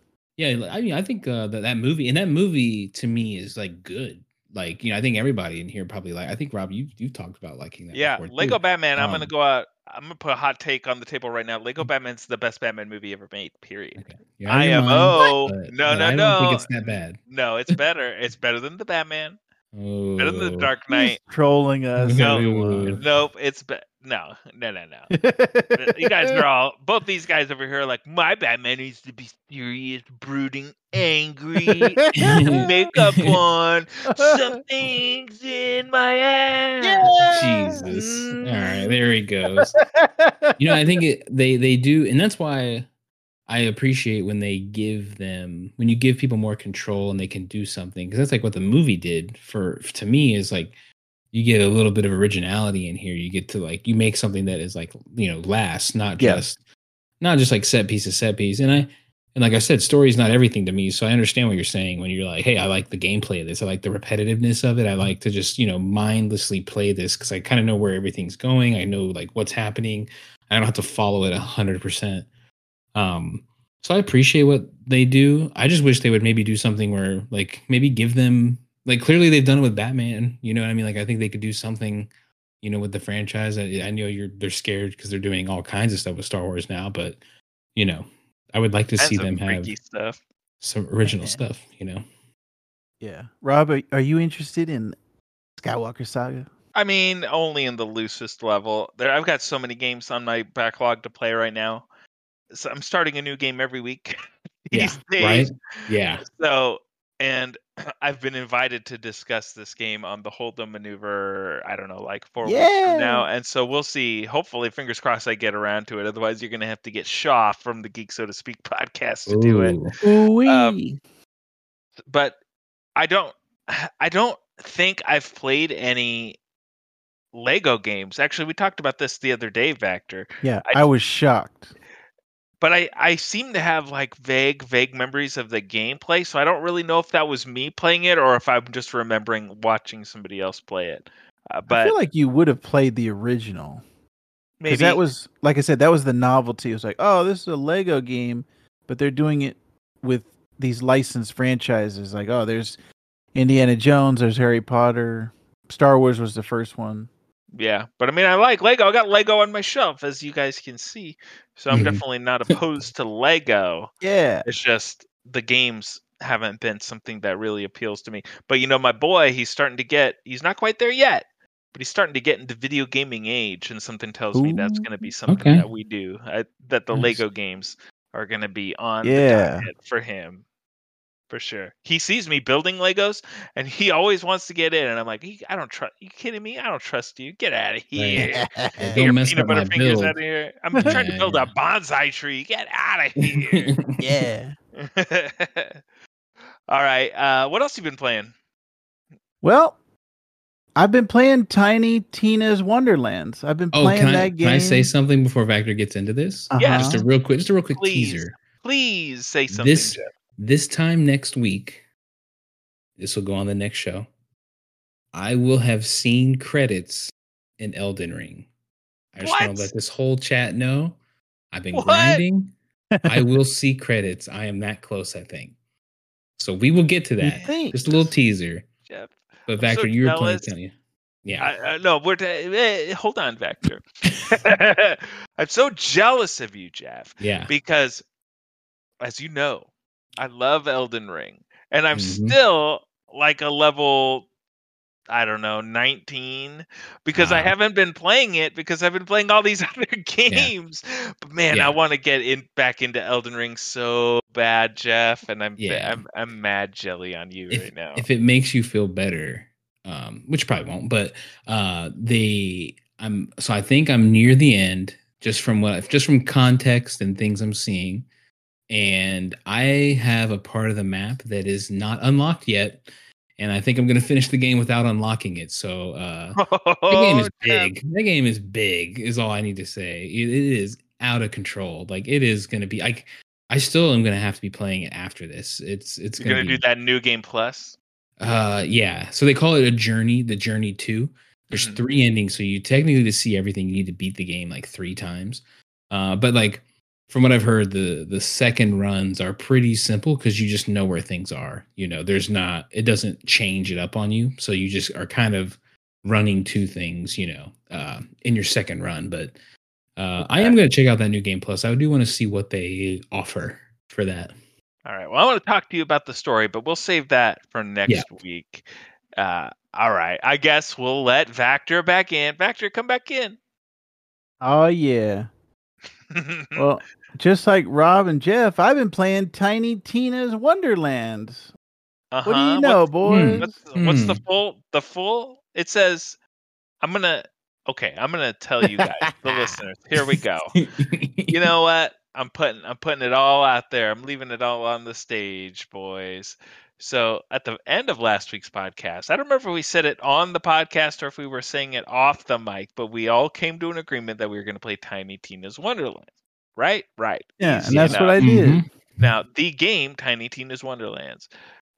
Speaker 4: Yeah, I mean, I think uh, that that movie and that movie to me is like good. Like, you know, I think everybody in here probably like. I think Rob, you you talked about liking that.
Speaker 3: yeah,
Speaker 4: before, too.
Speaker 3: Lego Batman. I'm gonna
Speaker 4: Um,
Speaker 3: go out. I'm gonna put a hot take on the table right now. Lego Batman's the best Batman movie ever made. Period.
Speaker 4: Okay. You're out mind,
Speaker 3: IMO.
Speaker 4: but-
Speaker 3: No,
Speaker 4: but
Speaker 3: no,
Speaker 4: I don't
Speaker 3: no.
Speaker 4: think it's that bad.
Speaker 3: No, it's better. it's better than the Batman.
Speaker 4: Oh,
Speaker 3: Better than the Dark
Speaker 5: He's
Speaker 3: Knight.
Speaker 5: trolling us.
Speaker 3: No.
Speaker 5: everyone.
Speaker 3: Nope. It's be- no, no, no, no. you guys are all both these guys over here are like my Batman needs to be serious, brooding, angry, makeup on, something's in my ass.
Speaker 4: Jesus. All right, mm. there he goes. you know, I think it, they they do, and that's why I appreciate when they give them when you give people more control and they can do something because that's like what the movie did for to me is like you get a little bit of originality in here. You get to like you make something that is like you know last, not
Speaker 5: Yeah.
Speaker 4: just not just like set piece to set piece. And I and like I said, story is not everything to me. So I understand what you're saying when you're like, hey, I like the gameplay of this. I like the repetitiveness of it. I like to just, you know, mindlessly play this because I kind of know where everything's going. I know like what's happening. I don't have to follow it a hundred percent. Um, so I appreciate what they do. I just wish they would maybe do something where like maybe give them like clearly they've done it with Batman. You know what I mean? Like I think they could do something, you know, with the franchise. I, I know you're they're scared because they're doing all kinds of stuff with Star Wars now, but you know, I would like to
Speaker 3: And
Speaker 4: see them have
Speaker 3: stuff.
Speaker 4: some original stuff, you know.
Speaker 5: yeah. Rob, are, are you interested in Skywalker Saga?
Speaker 3: I mean, only in the loosest level. There, I've got so many games on my backlog to play right now. So I'm starting a new game every week.
Speaker 4: Yeah,
Speaker 3: days.
Speaker 4: right? Yeah.
Speaker 3: So, and I've been invited to discuss this game on the Holdo maneuver. I don't know, like four weeks from now, and so we'll see. Hopefully, fingers crossed, I get around to it. Otherwise, you're going to have to get Shaw from the Geek So to Speak podcast to do it.
Speaker 4: Ooh.
Speaker 5: Ooh
Speaker 3: Um, But I don't. I don't think I've played any Lego games. Actually, we talked about this the other day, Vactor.
Speaker 5: yeah,
Speaker 3: I-
Speaker 5: I was shocked.
Speaker 3: But I, I seem to have like vague vague memories of the gameplay so i don't really know if that was me playing it or if i'm just remembering watching somebody else play it uh,
Speaker 5: I feel like you would have played the original.
Speaker 3: maybe
Speaker 5: because that was like I said, that was the novelty. It was like, oh, this is a Lego game, but they're doing it with these licensed franchises. Like, oh, there's Indiana Jones, there's Harry Potter, Star Wars was the first one.
Speaker 3: Yeah, but I mean, I like Lego. I got Lego on my shelf, as you guys can see. So I'm
Speaker 4: Mhm.
Speaker 3: definitely not opposed to Lego.
Speaker 5: Yeah,
Speaker 3: It's just the games haven't been something that really appeals to me. But you know, my boy, he's starting to get. He's not quite there yet, but he's starting to get into video gaming age, and something tells me that's going to be something
Speaker 4: okay.
Speaker 3: that we do. I, that the
Speaker 4: Nice.
Speaker 3: Lego games are going to be on
Speaker 5: Yeah.
Speaker 3: the for him. For sure, he sees me building Legos, and he always wants to get in. And I'm like, I don't trust. You kidding me? I don't trust you. Get out of here.
Speaker 4: Right.
Speaker 3: Get
Speaker 4: Don't
Speaker 3: your
Speaker 4: mess
Speaker 3: peanut
Speaker 4: up my
Speaker 3: butter fingers
Speaker 4: build.
Speaker 3: out of here. I'm trying to build
Speaker 4: yeah.
Speaker 3: a bonsai tree. Get out of here.
Speaker 5: yeah.
Speaker 3: All right. Uh, what else you been playing?
Speaker 5: Well, I've been playing Tiny Tina's Wonderlands. I've been
Speaker 4: Oh,
Speaker 5: playing
Speaker 4: I,
Speaker 5: that game.
Speaker 4: can I say something before Vactor gets into this?
Speaker 3: Yeah.
Speaker 4: Just a
Speaker 5: Uh-huh.
Speaker 4: real quick, just a real quick
Speaker 3: Please.
Speaker 4: teaser.
Speaker 3: Please say something.
Speaker 4: This
Speaker 3: Jeff.
Speaker 4: This time next week, this will go on the next show. I will have seen credits in Elden Ring. I just want to let this whole chat know. I've been
Speaker 3: What?
Speaker 4: grinding. I will see credits. I am that close, I think. So we will get to that. Just a little teaser.
Speaker 3: Jeff.
Speaker 4: But
Speaker 3: I'm so
Speaker 4: Vactor, you were playing. you. Yeah.
Speaker 3: I, I, no, we're t- eh, hold on, Vactor. I'm so jealous of you, Jeff,
Speaker 4: yeah.
Speaker 3: because as you know, I love Elden Ring, and I'm
Speaker 4: Mhm.
Speaker 3: still like a level. I don't know, 19 because I haven't been playing it because I've been playing all these other games. But man,
Speaker 4: Yeah.
Speaker 3: I want to get in back into Elden Ring so bad, Jeff, and I'm
Speaker 4: Yeah.
Speaker 3: I'm I'm mad jelly on you
Speaker 4: if,
Speaker 3: right now.
Speaker 4: if it makes you feel better um which probably won't but uh they i'm so i think i'm near the end just from what just from context and things i'm seeing and i have a part of the map that is not unlocked yet and i think i'm going to finish the game without unlocking it so uh the game is
Speaker 3: Oh, Jeff.
Speaker 4: big the game is big is all i need to say it, it is out of control like it is going to be like i still am going to have to be playing it after this it's it's
Speaker 3: gonna
Speaker 4: be,
Speaker 3: do that new game plus.
Speaker 4: uh, yeah. So they call it a journey, the journey two. There's
Speaker 3: Mhm.
Speaker 4: three endings, so you technically to see everything, you need to beat the game like three times. Uh, but like from what I've heard, the the second runs are pretty simple because you just know where things are. You know, there's not it doesn't change it up on you, so you just are kind of running two things. You know, uh, in your second run. But uh, I am going to check out that new game plus. I do want to see what they offer for that.
Speaker 3: All right. Well, I want to talk to you about the story, but we'll save that for next week. Uh, all right. I guess we'll let Vactor back in. Vactor, come back in.
Speaker 5: Oh yeah. Well, just like Rob and Jeff, I've been playing Tiny Tina's Wonderlands.
Speaker 3: uh-huh.
Speaker 5: What do you know,
Speaker 3: What's,
Speaker 5: boys?
Speaker 3: what's, what's the
Speaker 4: Hmm.
Speaker 3: full? The full? It says, I'm gonna. Okay, I'm gonna tell you guys, the listeners. Here we go. You know what? I'm putting I'm putting it all out there. I'm leaving it all on the stage, boys. So at the end of last week's podcast, I don't remember if we said it on the podcast or if we were saying it off the mic, but we all came to an agreement that we were going to play Tiny Tina's Wonderland. Right? Right.
Speaker 5: Yeah,
Speaker 3: Easy
Speaker 5: and that's
Speaker 3: enough.
Speaker 5: what I did.
Speaker 4: Mhm.
Speaker 3: Now, the game Tiny Tina's Wonderlands.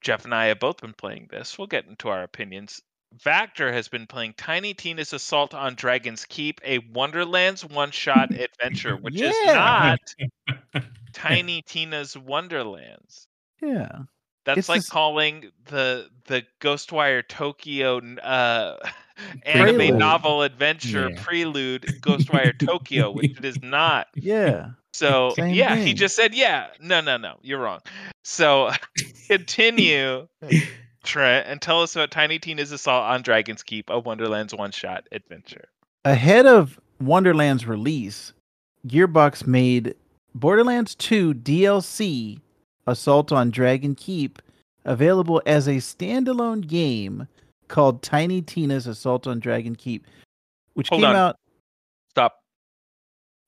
Speaker 3: Jeff and I have both been playing this. We'll get into our opinions. Vactor has been playing Tiny Tina's Assault on Dragon's Keep, a Wonderlands one-shot adventure, which is not Tiny Tina's Wonderlands.
Speaker 5: Yeah.
Speaker 3: That's
Speaker 5: It's
Speaker 3: like
Speaker 5: this-
Speaker 3: calling the the Ghostwire Tokyo uh, anime
Speaker 5: Prelude.
Speaker 3: novel adventure
Speaker 4: Yeah.
Speaker 3: prelude Ghostwire Tokyo, which it is not.
Speaker 5: Yeah.
Speaker 3: So
Speaker 5: Same
Speaker 3: yeah, he just said yeah. No, no, no, you're wrong. So continue, Trent, and tell us about Tiny Tina's Assault on Dragon's Keep, a Wonderlands one-shot adventure.
Speaker 5: Ahead of Wonderland's release, Gearbox made Borderlands 2 DLC Assault on Dragon Keep available as a standalone game called Tiny Tina's Assault on Dragon Keep, which
Speaker 3: Hold
Speaker 5: came
Speaker 3: on.
Speaker 5: out
Speaker 3: Stop.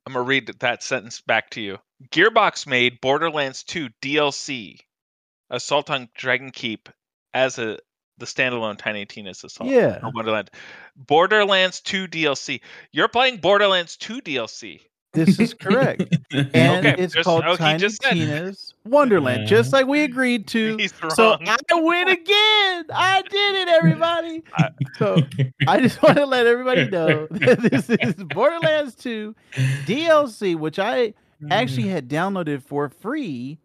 Speaker 3: I'm gonna read that sentence back to you. Gearbox made Borderlands 2 DLC, Assault on Dragon Keep, as a the standalone Tiny Tina's Assault
Speaker 5: Yeah.
Speaker 3: on Wonderland. Borderlands 2 DLC. You're playing Borderlands 2 DLC.
Speaker 5: This is correct. And
Speaker 3: Okay,
Speaker 5: it's
Speaker 3: just-
Speaker 5: called
Speaker 3: oh, he
Speaker 5: Tiny
Speaker 3: just
Speaker 5: Tina's Wonderland,
Speaker 4: Uh,
Speaker 5: just like we agreed to.
Speaker 3: He's
Speaker 5: So. I win again. I did it, everybody.
Speaker 3: I-
Speaker 5: So I just want to let everybody know that this is Borderlands 2 DLC, which I actually had downloaded for free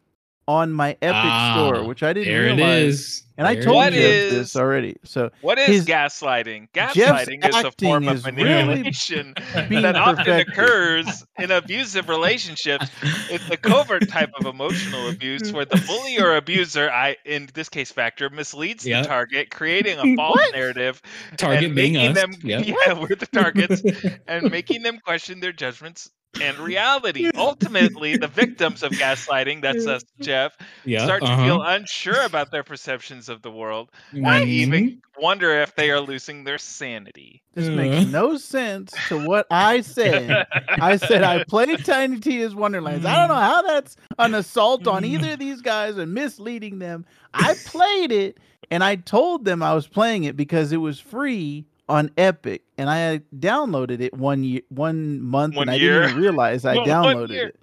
Speaker 5: on my Epic
Speaker 4: Ah,
Speaker 5: store, which I didn't
Speaker 4: there it
Speaker 5: realize.
Speaker 4: is.
Speaker 5: And I told you
Speaker 3: is-
Speaker 5: this already. So
Speaker 3: What is
Speaker 5: his-
Speaker 3: gaslighting?
Speaker 5: Jeff's
Speaker 3: Gaslighting is a form of
Speaker 5: is really
Speaker 3: manipulation
Speaker 5: being
Speaker 3: that often
Speaker 5: perfected.
Speaker 3: occurs in abusive relationships. It's the covert type of emotional abuse where the bully or abuser, I in this case Vactor, misleads
Speaker 4: Yep.
Speaker 3: the target, creating a false
Speaker 5: What?
Speaker 3: narrative
Speaker 4: Target
Speaker 3: and
Speaker 4: being
Speaker 3: making
Speaker 4: us.
Speaker 3: them
Speaker 4: Yep.
Speaker 3: yeah, we're the targets and making them question their judgments and reality. Ultimately, the victims of gaslighting, that's us, Jeff,
Speaker 4: yeah.
Speaker 3: start to
Speaker 4: uh-huh.
Speaker 3: feel unsure about their perceptions of the world and
Speaker 4: Mhm.
Speaker 3: even wonder if they are losing their sanity.
Speaker 5: this
Speaker 4: Uh.
Speaker 5: makes no sense to what I said. I said I played Tiny Tina's Wonderlands. I don't know how that's an assault on either of these guys and misleading them. I played it and I told them I was playing it because it was free on Epic and I downloaded it one year, one month,
Speaker 3: One
Speaker 5: and I
Speaker 3: year.
Speaker 5: didn't even realize I downloaded it.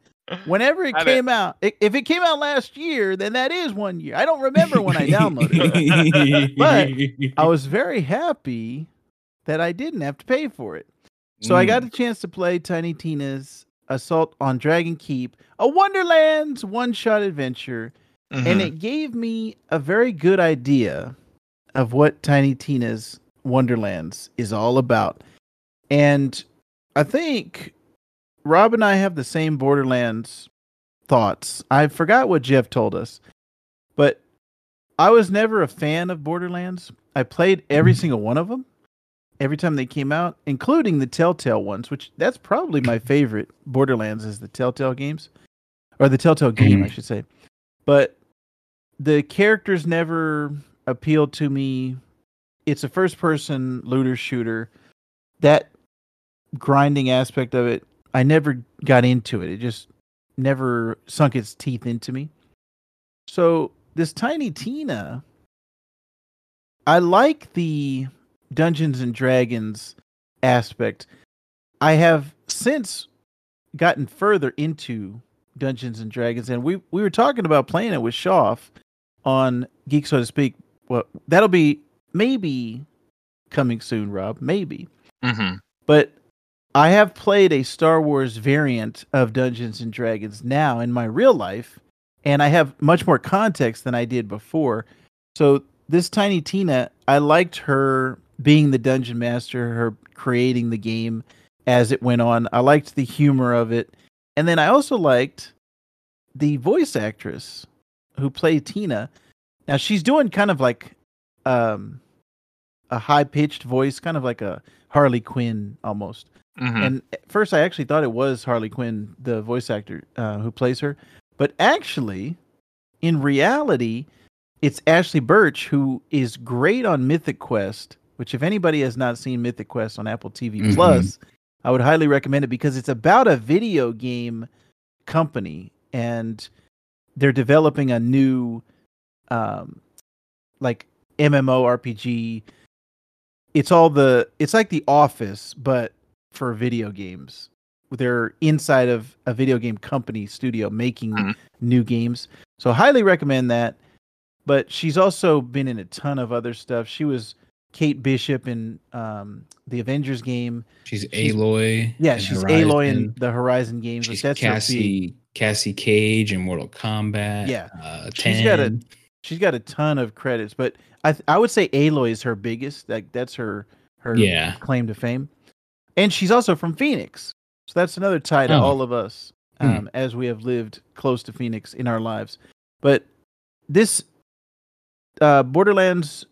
Speaker 5: Whenever it
Speaker 3: I bet-
Speaker 5: came out, i- if it came out last year, then that is one year. I don't remember when I downloaded it. But I was very happy that I didn't have to pay for it. So I
Speaker 3: Mm.
Speaker 5: got a chance to play Tiny Tina's Assault on Dragon Keep, a Wonderlands one shot adventure,
Speaker 3: Mm-hmm.
Speaker 5: and it gave me a very good idea of what Tiny Tina's Wonderlands is all about. And I think Rob and I have the same Borderlands thoughts. I forgot what Jeff told us, but I was never a fan of Borderlands. I played every mm-hmm. single one of them every time they came out, including the Telltale ones, which that's probably my favorite Borderlands is the Telltale games or the Telltale game, I mm-hmm. should say. But the characters never appealed to me. It's a first person looter shooter. That grinding aspect of it, I never got into it. It just never sunk its teeth into me. So this Tiny Tina, I like the Dungeons and Dragons aspect. I have since gotten further into Dungeons and Dragons, and we we were talking about playing it with Shoff on Geek So to Speak. Well, that'll be maybe coming soon, Rob. Maybe,
Speaker 3: Mm-hmm.
Speaker 5: but I have played a Star Wars variant of Dungeons and Dragons now in my real life, and I have much more context than I did before. So this Tiny Tina, I liked her being the dungeon master, her creating the game as it went on. I liked the humor of it. And then I also liked the voice actress who played Tina. Now she's doing kind of like um a high pitched voice, kind of like a Harley Quinn almost.
Speaker 3: Mm-hmm.
Speaker 5: And at first, I actually thought it was Harley Quinn, the voice actor uh, who plays her. But actually, in reality, it's Ashly Burch, who is great on Mythic Quest. Which, if anybody has not seen Mythic Quest on Apple TV
Speaker 4: Mhm.
Speaker 5: Plus, I would highly recommend it because it's about a video game company and they're developing a new, um, like MMORPG. It's all the it's like The Office, but for video games. They're inside of a video game company studio making
Speaker 3: Mhm.
Speaker 5: new games. So highly recommend that. But she's also been in a ton of other stuff. She was Kate Bishop in um, the Avengers game.
Speaker 4: She's
Speaker 5: She's-
Speaker 4: Aloy.
Speaker 5: Yeah,
Speaker 4: in
Speaker 5: she's Aloy in the Horizon games.
Speaker 4: She's
Speaker 5: that's
Speaker 4: Cassie Cassie Cage in Mortal Kombat.
Speaker 5: Yeah.
Speaker 4: uh,
Speaker 5: She's got a
Speaker 4: 10.
Speaker 5: She's got a ton of credits, but I th- I would say Aloy is her biggest. Like that's her her
Speaker 4: yeah.
Speaker 5: claim to fame. And she's also from Phoenix. So that's another tie to
Speaker 4: Oh.
Speaker 5: all of us
Speaker 4: Hmm.
Speaker 5: um, as we have lived close to Phoenix in our lives. But this uh, Borderlands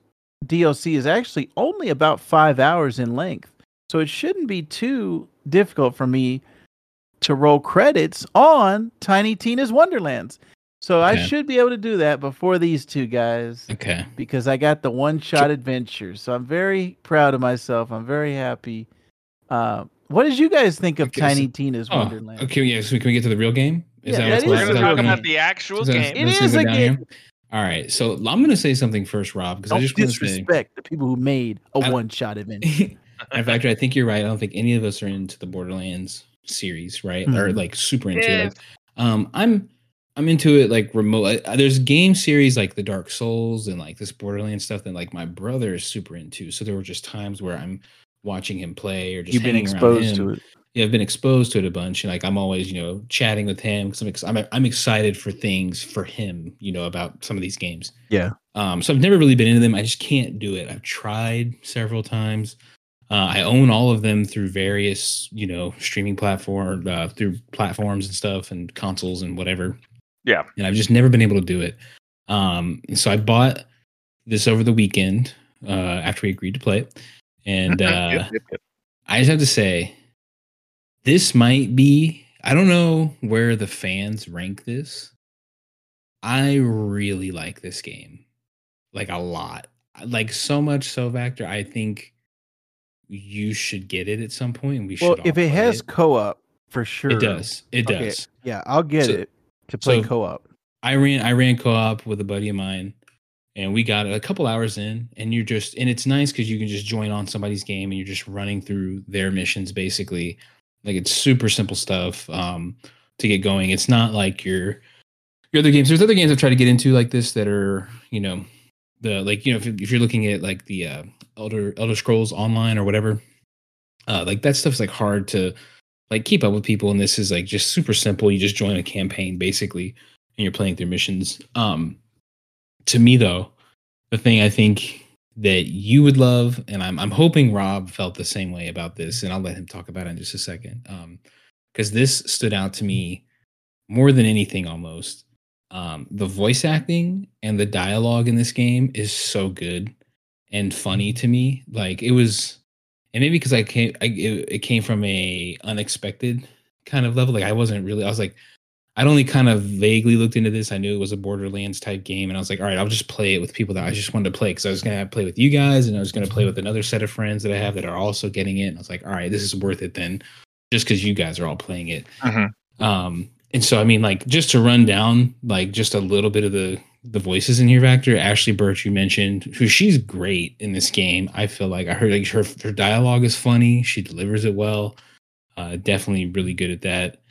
Speaker 5: DLC is actually only about five hours in length. So it shouldn't be too difficult for me to roll credits on Tiny Tina's Wonderlands. So I should be able to do that before these two guys
Speaker 4: Okay.
Speaker 5: because I got the one shot adventure. So I'm very proud of myself. I'm very happy. Uh, what did you guys think of
Speaker 4: Okay,
Speaker 5: Tiny
Speaker 4: so-
Speaker 5: Tina's
Speaker 4: Oh,
Speaker 5: Wonderland?
Speaker 4: okay. Yeah. So can we get to the real game?
Speaker 5: Yeah,
Speaker 4: that
Speaker 5: that
Speaker 4: what's
Speaker 5: is
Speaker 3: We're
Speaker 5: a
Speaker 4: left?
Speaker 3: going to talk about the actual
Speaker 4: gonna-
Speaker 3: game.
Speaker 5: It
Speaker 4: let's
Speaker 5: is
Speaker 4: go
Speaker 5: a game.
Speaker 4: here? All right. So I'm going to say something first, Rob, because I just want to say.
Speaker 5: the people who made a one shot adventure.
Speaker 4: In fact, I think you're right. I don't think any of us are into the Borderlands series, right? Or
Speaker 5: Mhm.
Speaker 4: like super into
Speaker 3: Yeah.
Speaker 4: it. Um, I'm I'm into it like remote. uh, There's game series like the Dark Souls and like this Borderlands stuff that like my brother is super into. So there were just times where I'm watching him play or just
Speaker 5: You've been exposed to it.
Speaker 4: yeah, I've been exposed to it a bunch, and like I'm always, you know, chatting with him because I'm, ex- I'm I'm excited for things for him, you know, about some of these games.
Speaker 5: Yeah.
Speaker 4: Um, so I've never really been into them. I just can't do it. I've tried several times. Uh, I own all of them through various, you know, streaming platform, uh, through platforms and stuff, and consoles and whatever.
Speaker 3: Yeah.
Speaker 4: And I've just never been able to do it. Um, so I bought this over the weekend uh, after we agreed to play it, and uh,
Speaker 3: Yep, yep, yep.
Speaker 4: I just have to say, this might be. I don't know where the fans rank this. I really like this game, like a lot, like so much so, Vactor. I think you should get it at some point, point. we
Speaker 5: Well,
Speaker 4: should. all
Speaker 5: if it
Speaker 4: play
Speaker 5: has co-op, for sure.
Speaker 4: it does. It
Speaker 5: Okay,
Speaker 4: does.
Speaker 5: Yeah, I'll get
Speaker 4: So-
Speaker 5: it to play
Speaker 4: so-
Speaker 5: co-op.
Speaker 4: I ran I ran co-op with a buddy of mine and we got a couple hours in and you're just and it's nice because you can just join on somebody's game and you're just running through their missions basically. Like it's super simple stuff um to get going. It's not like your your other games. There's other games I've tried to get into like this that are, you know, the like, you know, if, if you're looking at like the uh Elder Elder Scrolls online or whatever, uh like that stuff's like hard to like keep up with people and this is like just super simple. You just join a campaign basically and you're playing through missions. Um, to me though, the thing I think that you would love, and I'm I'm hoping Rob felt the same way about this, and I'll let him talk about it in just a second. Um, because this stood out to me more than anything almost. Um, the voice acting and the dialogue in this game is so good and funny to me. Like it was, and maybe because I came, I, it, it came from a unexpected kind of level. Like I wasn't really, I was like, I'd only kind of vaguely looked into this. I knew it was a Borderlands type game, and I was like, all right, I'll just play it with people that I just wanted to play because I was going to play with you guys, and I was going to play with another set of friends that I have that are also getting it. And I was like, all right, this is worth it then, just because you guys are all playing it.
Speaker 3: Mhm.
Speaker 4: Um, and so I mean, like, just to run down like just a little bit of the the voices in here, Vactor. Ashly Burch, you mentioned, who she's great in this game. I feel like I heard like her her dialogue is funny. She delivers it well. Uh, definitely really good at that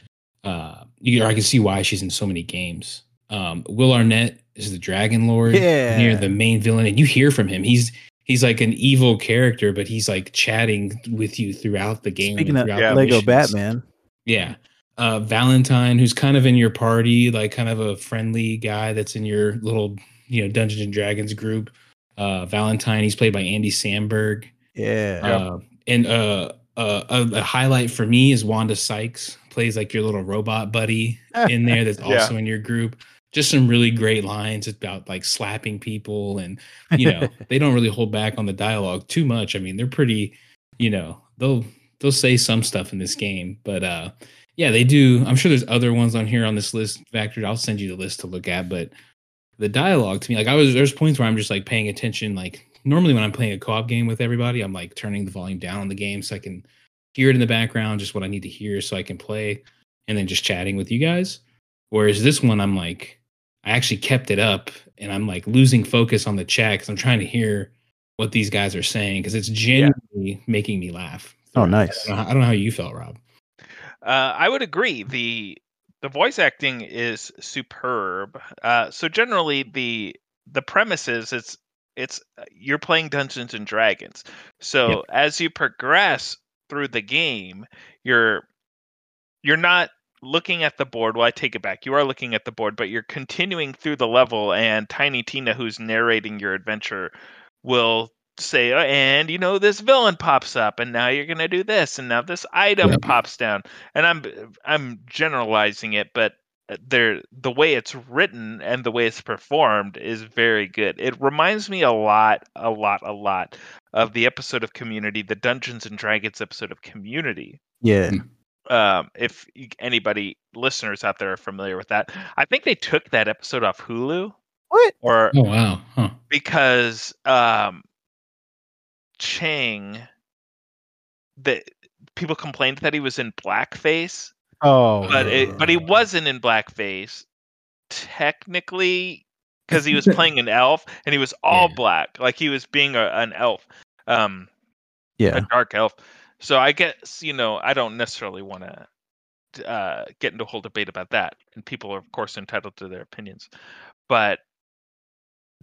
Speaker 4: uh you, I can see why she's in so many games. Um, Will Arnett is the Dragon Lord,
Speaker 5: Yeah.
Speaker 4: near the main villain, and you hear from him. He's he's like an evil character, but he's like chatting with you throughout the game.
Speaker 5: Speaking of
Speaker 4: throughout
Speaker 3: yeah,
Speaker 4: the
Speaker 5: Lego
Speaker 4: missions.
Speaker 5: Batman,
Speaker 4: yeah. Uh, Valentine, who's kind of in your party, like kind of a friendly guy that's in your little, you know, Dungeons and Dragons group. Uh, Valentine, he's played by Andy Samberg.
Speaker 5: yeah,
Speaker 4: Uh, and uh, uh, a, a highlight for me is Wanda Sykes plays like your little robot buddy in there that's
Speaker 3: Yeah.
Speaker 4: also in your group. Just some really great lines about like slapping people, and you know they don't really hold back on the dialogue too much. I mean, they're pretty, you know, they'll they'll say some stuff in this game, but uh, yeah, they do. I'm sure there's other ones on here on this list. Factored. I'll send you the list to look at, but the dialogue to me, like I was, there's points where I'm just like paying attention. Like normally when I'm playing a co-op game with everybody, I'm like turning the volume down on the game so I can hear it in the background, just what I need to hear so I can play, and then just chatting with you guys. Whereas this one, I'm like, I actually kept it up, and I'm like losing focus on the chat because I'm trying to hear what these guys are saying because it's genuinely making me laugh.
Speaker 5: Oh, nice.
Speaker 4: I don't, know, I don't know how you felt, Rob.
Speaker 3: Uh, I would agree. the The voice acting is superb. Uh, so generally, the the premise is it's it's uh, you're playing Dungeons and Dragons. So as you progress through the game, you're you're not looking at the board. Well, I take it back. You are looking at the board, but you're continuing through the level, and Tiny Tina, who's narrating your adventure, will say, "Oh, and you know, this villain pops up, and now you're gonna do this, and now this item
Speaker 4: Yep.
Speaker 3: pops down." And I'm I'm generalizing it, but uh, there the way it's written and the way it's performed is very good. It reminds me a lot, a lot, a lot of the episode of Community, the Dungeons and Dragons episode of Community
Speaker 5: yeah.
Speaker 3: um, if anybody listeners out there are familiar with that, I think they took that episode off Hulu
Speaker 5: What?
Speaker 3: or
Speaker 4: Oh wow, huh?
Speaker 3: because um, Chang, that people complained that he was in blackface,
Speaker 5: Oh,
Speaker 3: but it, but he wasn't in blackface technically because he was playing an elf and he was all
Speaker 4: Yeah.
Speaker 3: black, like he was being a, an elf. Um,
Speaker 5: yeah.
Speaker 3: a dark elf. So I guess you know I don't necessarily want to uh, get into a whole debate about that, and people are of course entitled to their opinions. But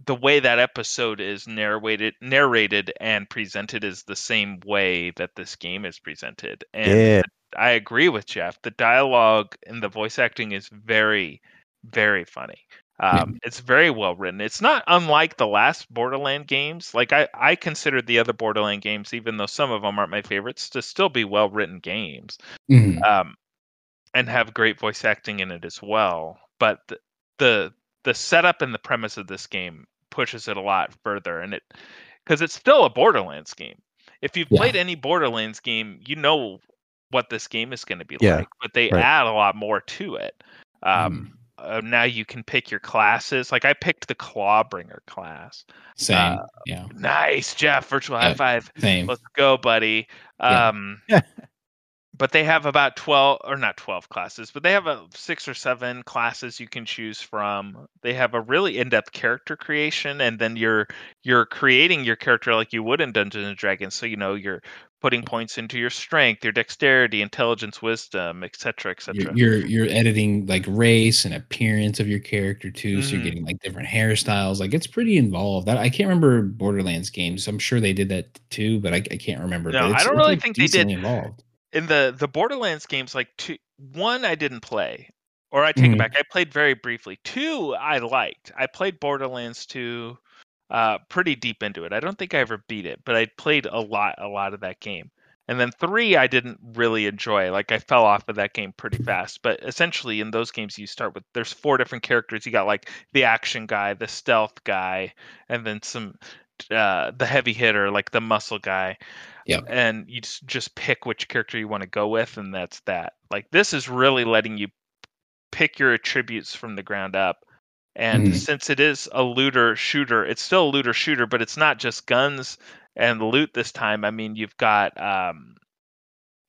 Speaker 3: the way that episode is narrated narrated and presented is the same way that this game is presented and
Speaker 5: Yeah.
Speaker 3: i agree with jeff the dialogue and the voice acting is very very funny um, it's very well written it's not unlike the last borderland games like i i consider the other borderland games even though some of them aren't my favorites to still be well written games
Speaker 4: Mhm.
Speaker 3: um, and have great voice acting in it as well. But the, the the setup and the premise of this game pushes it a lot further, and it because it's still a Borderlands game. If you've
Speaker 4: Yeah.
Speaker 3: played any Borderlands game, you know what this game is going to be
Speaker 5: Yeah,
Speaker 3: like. But they
Speaker 5: right.
Speaker 3: add a lot more to it. Um, uh, now you can pick your classes. Like I picked the Clawbringer class.
Speaker 4: Same.
Speaker 3: uh,
Speaker 4: yeah.
Speaker 3: Nice, Jeff. Virtual high five.
Speaker 4: Same.
Speaker 3: Let's go, buddy.
Speaker 4: Yeah.
Speaker 3: But they have about 12 or not 12 classes, but they have a six or seven classes you can choose from. They have a really in-depth character creation and then you're you're creating your character like you would in Dungeons and Dragons. So you know, you're putting points into your strength, your dexterity, intelligence, wisdom, etc., etc.
Speaker 4: You're, you're you're editing like race and appearance of your character too, so
Speaker 3: Mhm.
Speaker 4: you're getting like different hairstyles. Like it's pretty involved. I, I can't remember Borderlands games. I'm sure they did that too, but I, I can't remember.
Speaker 3: No, I don't really think they did.
Speaker 4: Involved.
Speaker 3: In the the Borderlands games, like two, one I didn't play, or I take
Speaker 4: Mhm.
Speaker 3: it back. I played very briefly. Two I liked. I played Borderlands two, uh, pretty deep into it. I don't think I ever beat it, but I played a lot, a lot of that game. And then three I didn't really enjoy. Like I fell off of that game pretty fast. But essentially, in those games, you start with there's four different characters. You got like the action guy, the stealth guy, and then some uh the heavy hitter like the muscle guy
Speaker 4: Yeah.
Speaker 3: and you just, just pick which character you want to go with and that's that like this is really letting you pick your attributes from the ground up and
Speaker 4: Mhm.
Speaker 3: since it is a looter shooter it's still a looter shooter but it's not just guns and loot this time i mean you've got um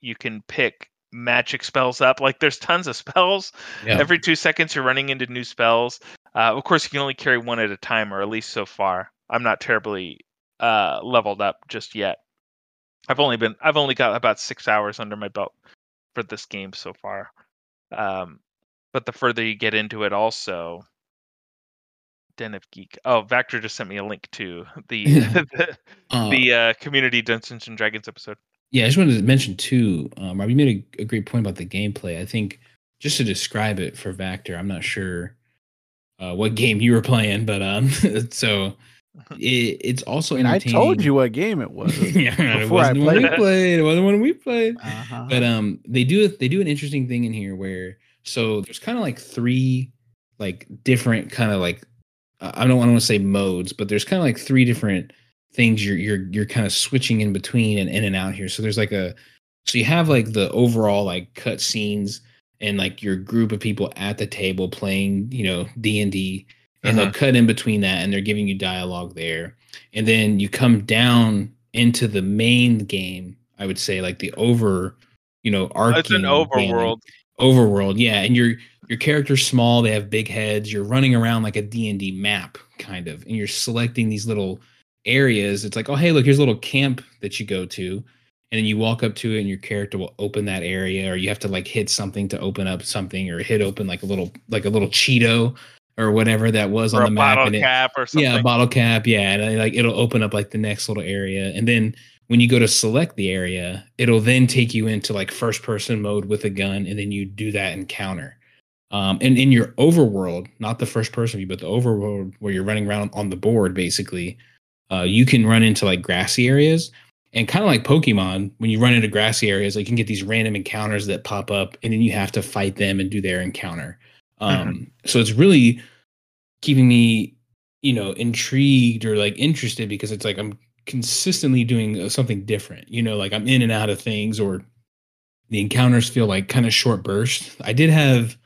Speaker 3: you can pick magic spells up like there's tons of spells
Speaker 4: Yeah.
Speaker 3: every two seconds you're running into new spells uh, of course you can only carry one at a time or at least so far i'm not terribly uh leveled up just yet i've only been i've only got about six hours under my belt for this game so far um but the further you get into it also den of geek oh Vactor just sent me a link to the the,
Speaker 4: Uh,
Speaker 3: the uh, community dungeons and dragons episode
Speaker 4: Yeah, I just wanted to mention too. Um, Rob, you made a, a great point about the gameplay. I think just to describe it for Vactor, I'm not sure uh, what game you were playing, but um, so it, it's also
Speaker 5: I mean, I told you what game it was.
Speaker 4: yeah, it
Speaker 5: before I
Speaker 4: wasn't one we
Speaker 3: played it.
Speaker 4: played. It wasn't one we played.
Speaker 5: Uh-huh.
Speaker 4: But um, they do they do an interesting thing in here where so there's kind of like three like different kind of like uh, I don't want to say modes, but there's kind of like three different things you're you're you're kind of switching in between and in and out here. So there's like a so you have like the overall like cut scenes and like your group of people at the table playing, you know, D and D, and they'll uh-huh. cut in between that and they're giving you dialogue there. And then you come down into the main game, I would say like the over, you know, arcing
Speaker 3: it's an
Speaker 4: game,
Speaker 3: overworld.
Speaker 4: overworld yeah and your your character's small they have big heads you're running around like a d&d map kind of and you're selecting these little areas. It's like oh hey look here's a little camp that you go to and then you walk up to it and your character will open that area or you have to like hit something to open up something or hit open like a little like a little cheeto or whatever that was
Speaker 3: or
Speaker 4: on the map
Speaker 3: bottle
Speaker 4: and it-
Speaker 3: or something
Speaker 4: yeah, a bottle cap. Yeah, and then, like it'll open up like the next little area, and then when you go to select the area, it'll then take you into like first person mode with a gun, and then you do that encounter. Um, and in your overworld, not the first person view, but the overworld where you're running around on the board, basically, uh, you can run into like grassy areas. And kind of like Pokemon, when you run into grassy areas, like you can get these random encounters that pop up, and then you have to fight them and do their encounter. Um, So it's really keeping me, you know, intrigued or like interested because it's like I'm consistently doing uh, something different. You know, like I'm in and out of things, or the encounters feel like kind of short bursts. I did have,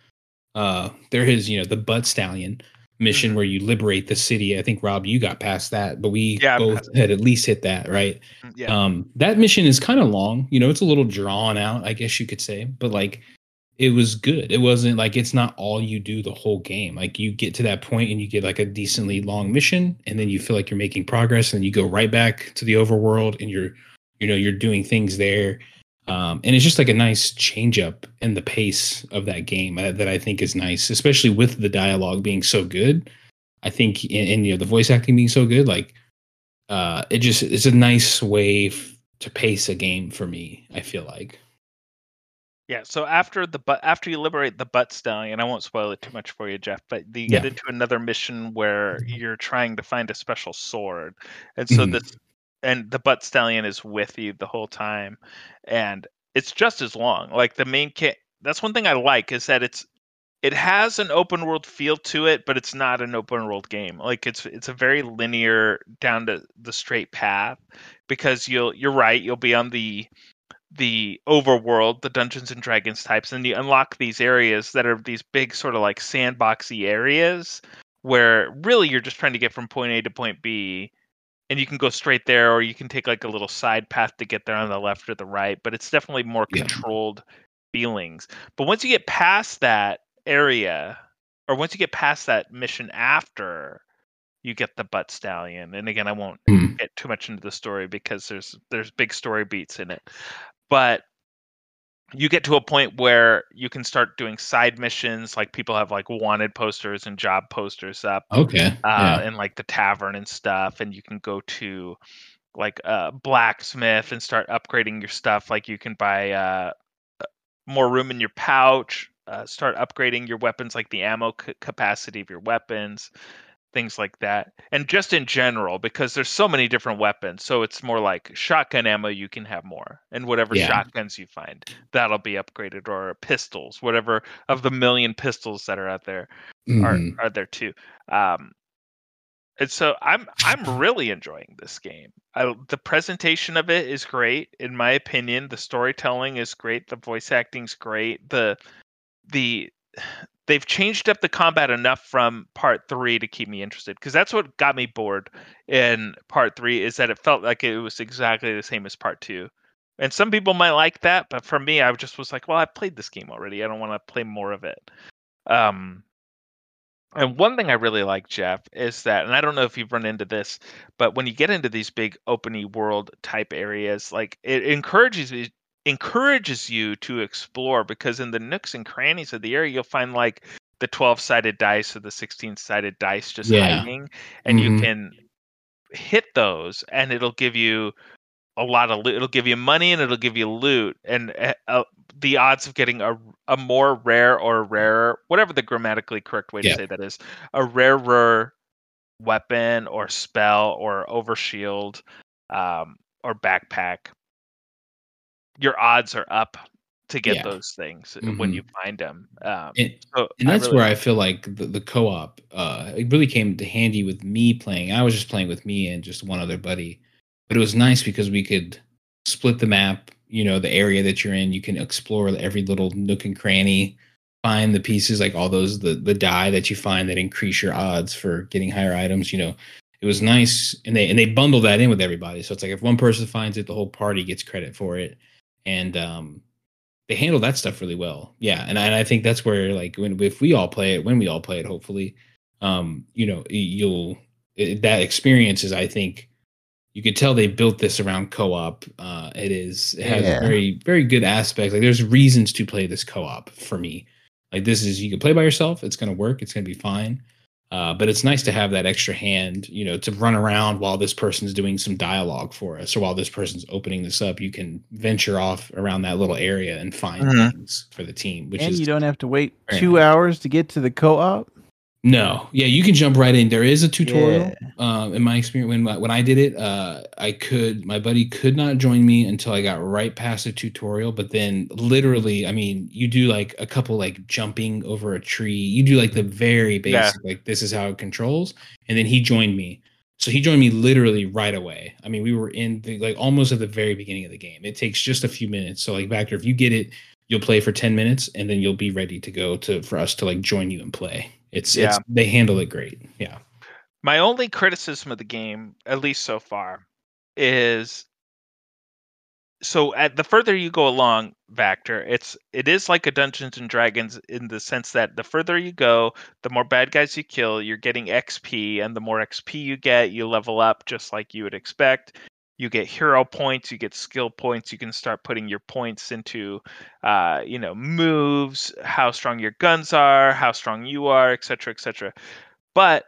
Speaker 4: uh, there is you know the butt stallion mission
Speaker 3: Mhm.
Speaker 4: where you liberate the city. I think Rob, you got past that, but we
Speaker 3: Yeah,
Speaker 4: both had at least hit that, right?
Speaker 3: yeah
Speaker 4: Um, that mission is kind of long. You know, it's a little drawn out, I guess you could say, but like it was good. It wasn't like it's not all you do the whole game. Like you get to that point and you get like a decently long mission, and then you feel like you're making progress, and you go right back to the overworld, and you're, you know, you're doing things there. Um, and it's just like a nice change up in the pace of that game uh, that I think is nice, especially with the dialogue being so good. I think, and, and you know, the voice acting being so good, like, uh, it just it's a nice way f- to pace a game for me. I feel like.
Speaker 3: Yeah, so after the but after you liberate the butt stallion, I won't spoil it too much for you, Jeff, but you get into another mission where you're trying to find a special sword. And so
Speaker 4: Mhm.
Speaker 3: this and the butt stallion is with you the whole time and it's just as long. Like the main kit that's one thing I like is that it's it has an open world feel to it, but it's not an open world game. Like it's it's a very linear down to the straight path because you'll you're right, you'll be on the the overworld, the Dungeons and Dragons types, and you unlock these areas that are these big sort of like sandboxy areas where really you're just trying to get from point A to point B and you can go straight there or you can take like a little side path to get there on the left or the right, but it's definitely more
Speaker 4: Yeah.
Speaker 3: controlled feelings. But once you get past that area or once you get past that mission after you get the butt stallion and again I won't
Speaker 4: Hmm.
Speaker 3: get too much into the story because there's there's big story beats in it but you get to a point where you can start doing side missions like people have like wanted posters and job posters up
Speaker 4: Okay.
Speaker 3: uh,
Speaker 4: yeah.
Speaker 3: in like the tavern and stuff and you can go to like a blacksmith and start upgrading your stuff like you can buy uh, uh, more room in your pouch uh, start upgrading your weapons like the ammo c- capacity of your weapons things like that and just in general because there's so many different weapons so it's more like shotgun ammo you can have more and whatever
Speaker 4: Yeah.
Speaker 3: shotguns you find that'll be upgraded or pistols whatever of the million pistols that are out there are
Speaker 4: Mhm.
Speaker 3: are there too. Um, and so I'm I'm really enjoying this game. I, the presentation of it is great, in my opinion. The storytelling is great. The voice acting's great. The the they've changed up the combat enough from part three to keep me interested because that's what got me bored in part three is that it felt like it was exactly the same as part two. And some people might like that but for me i just was like well i played this game already. I don't want to play more of it. Um and one thing I really like, Jeff, is that, and I don't know if you've run into this, but when you get into these big openy world type areas, like it encourages encourages you to explore because in the nooks and crannies of the area you'll find like the 12 sided dice or the 16 sided dice just
Speaker 4: Yeah.
Speaker 3: hiding and you
Speaker 4: Mhm.
Speaker 3: can hit those and it'll give you a lot of loot. It'll give you money and it'll give you loot, and uh, uh, the odds of getting a a more rare or rarer, whatever the grammatically correct way to say that is, a rarer weapon or spell or overshield um, or backpack, your odds are up to get
Speaker 4: Yeah.
Speaker 3: those things when you find them. Um,
Speaker 4: And,
Speaker 3: so
Speaker 4: and
Speaker 3: I
Speaker 4: that's
Speaker 3: really-
Speaker 4: where I feel like the, the co-op uh it really came to handy with me playing. I was just playing with me and just one other buddy. But it was nice because we could split the map, you know, the area that you're in, you can explore every little nook and cranny, find the pieces like all those the the die that you find that increase your odds for getting higher items, you know. It was nice and they and they bundle that in with everybody. So it's like if one person finds it, the whole party gets credit for it. And um they handle that stuff really well. Yeah, and I, and I think that's where like when if we all play it, when we all play it, hopefully, um, you know, you'll it, that experience is I think you could tell they built this around co-op. Uh, it is it has
Speaker 5: Yeah.
Speaker 4: very very good aspects. Like there's reasons to play this co-op for me. Like this is you can play by yourself. It's gonna work. It's gonna be fine. Uh, but it's nice to have that extra hand, you know, to run around while this person's doing some dialogue for us, or while this person's opening this up. You can venture off around that little area and find
Speaker 3: Mhm.
Speaker 4: things for the team, which
Speaker 5: and
Speaker 4: is
Speaker 5: you don't have to wait two
Speaker 4: nice.
Speaker 5: hours to get to the co-op.
Speaker 4: No, yeah, you can jump right in. There is a tutorial.
Speaker 5: Yeah.
Speaker 4: Uh, in my experience, when when I did it, uh, I could my buddy could not join me until I got right past the tutorial. But then, literally, I mean, you do like a couple like jumping over a tree. You do like the very
Speaker 3: Yeah.
Speaker 4: basic, like this is how it controls. And then he joined me. So he joined me literally right away. I mean, we were in the like almost at the very beginning of the game. It takes just a few minutes. So like Vactor, if you get it, you'll play for 10 minutes and then you'll be ready to go to for us to like join you and play. It's it's
Speaker 3: Yeah.
Speaker 4: they handle it great. Yeah.
Speaker 3: My only criticism of the game, at least so far, is so at the further you go along, Vactor, it's it is like a Dungeons and Dragons in the sense that the further you go, the more bad guys you kill, you're getting XP, and the more XP you get, you level up just like you would expect. You get hero points, you get skill points. You can start putting your points into, uh, you know, moves, how strong your guns are, how strong you are, etc., etc. But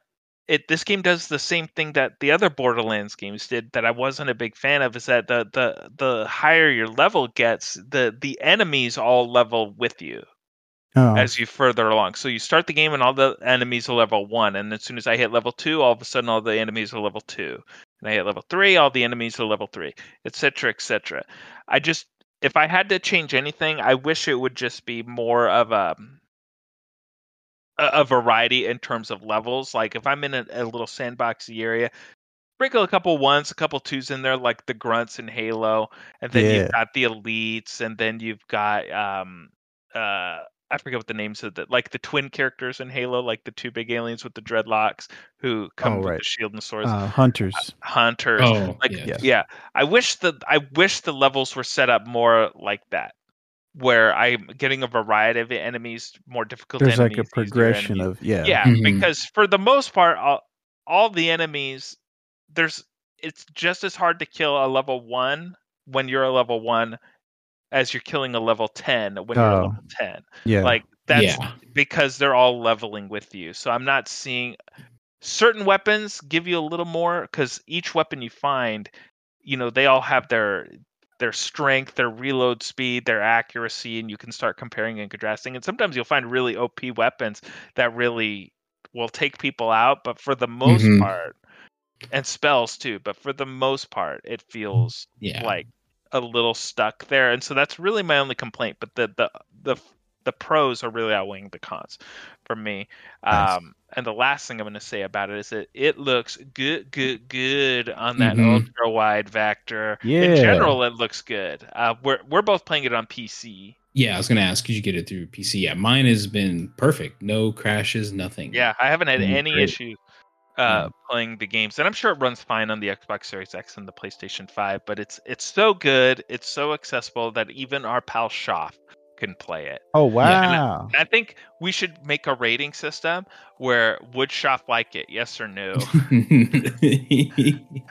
Speaker 3: it this game does the same thing that the other Borderlands games did that I wasn't a big fan of. Is that the the the higher your level gets, the the enemies all level with you
Speaker 5: Oh,
Speaker 3: as you further along. So you start the game and all the enemies are level one, and as soon as I hit level two, all of a sudden all the enemies are level two, and I hit level three, all the enemies are level three, etc., etc. I just if I had to change anything, I wish it would just be more of a a a variety in terms of levels. Like if I'm in a, a little sandboxy area, sprinkle a couple ones, a couple twos in there, like the grunts in Halo, and then
Speaker 5: Yeah.
Speaker 3: you've got the elites, and then you've got um uh I forget what the names of the like the twin characters in Halo, like the two big aliens with the dreadlocks who come
Speaker 5: Oh,
Speaker 3: with the shield and swords.
Speaker 5: uh, hunters.
Speaker 3: Hunters.
Speaker 4: Oh,
Speaker 3: like
Speaker 4: yeah.
Speaker 3: yeah.
Speaker 5: Yeah.
Speaker 3: I wish the I wish the levels were set up more like that. Where I'm getting a variety of enemies, more difficult
Speaker 5: There's like a progression of yeah.
Speaker 3: Yeah,
Speaker 4: Mhm.
Speaker 3: because for the most part, all, all the enemies, there's it's just as hard to kill a level one when you're a level one as you're killing a level ten when you're a
Speaker 5: Oh.
Speaker 3: level ten.
Speaker 5: yeah.
Speaker 3: Like that's
Speaker 4: Yeah.
Speaker 3: because they're all leveling with you. So I'm not seeing certain weapons give you a little more because each weapon you find, you know, they all have their their strength, their reload speed, their accuracy, and you can start comparing and contrasting. And sometimes you'll find really OP weapons that really will take people out, but for the most
Speaker 4: Mhm.
Speaker 3: part, and spells too, but for the most part, it feels
Speaker 4: Yeah.
Speaker 3: like a little stuck there, and so that's really my only complaint. But the the the the pros are really outweighing the cons for me.
Speaker 5: Nice.
Speaker 3: Um, and the last thing I'm going to say about it is that it looks good, good, good on that
Speaker 4: Mhm.
Speaker 3: ultra wide vector.
Speaker 5: Yeah.
Speaker 3: In general, it looks good. Uh, we're we're both playing it on PC.
Speaker 4: Yeah, I was gonna ask, could you get it through PC? Yeah, mine has been perfect. No crashes, nothing.
Speaker 3: Yeah, I haven't had any
Speaker 4: great.
Speaker 3: issue uh, playing the games, and I'm sure it runs fine on the Xbox Series X and the PlayStation Five. But it's it's so good, it's so accessible that even our pal Shoff can play it.
Speaker 5: oh wow.
Speaker 3: And I think we should make a rating system where would Shoff like it, yes or no?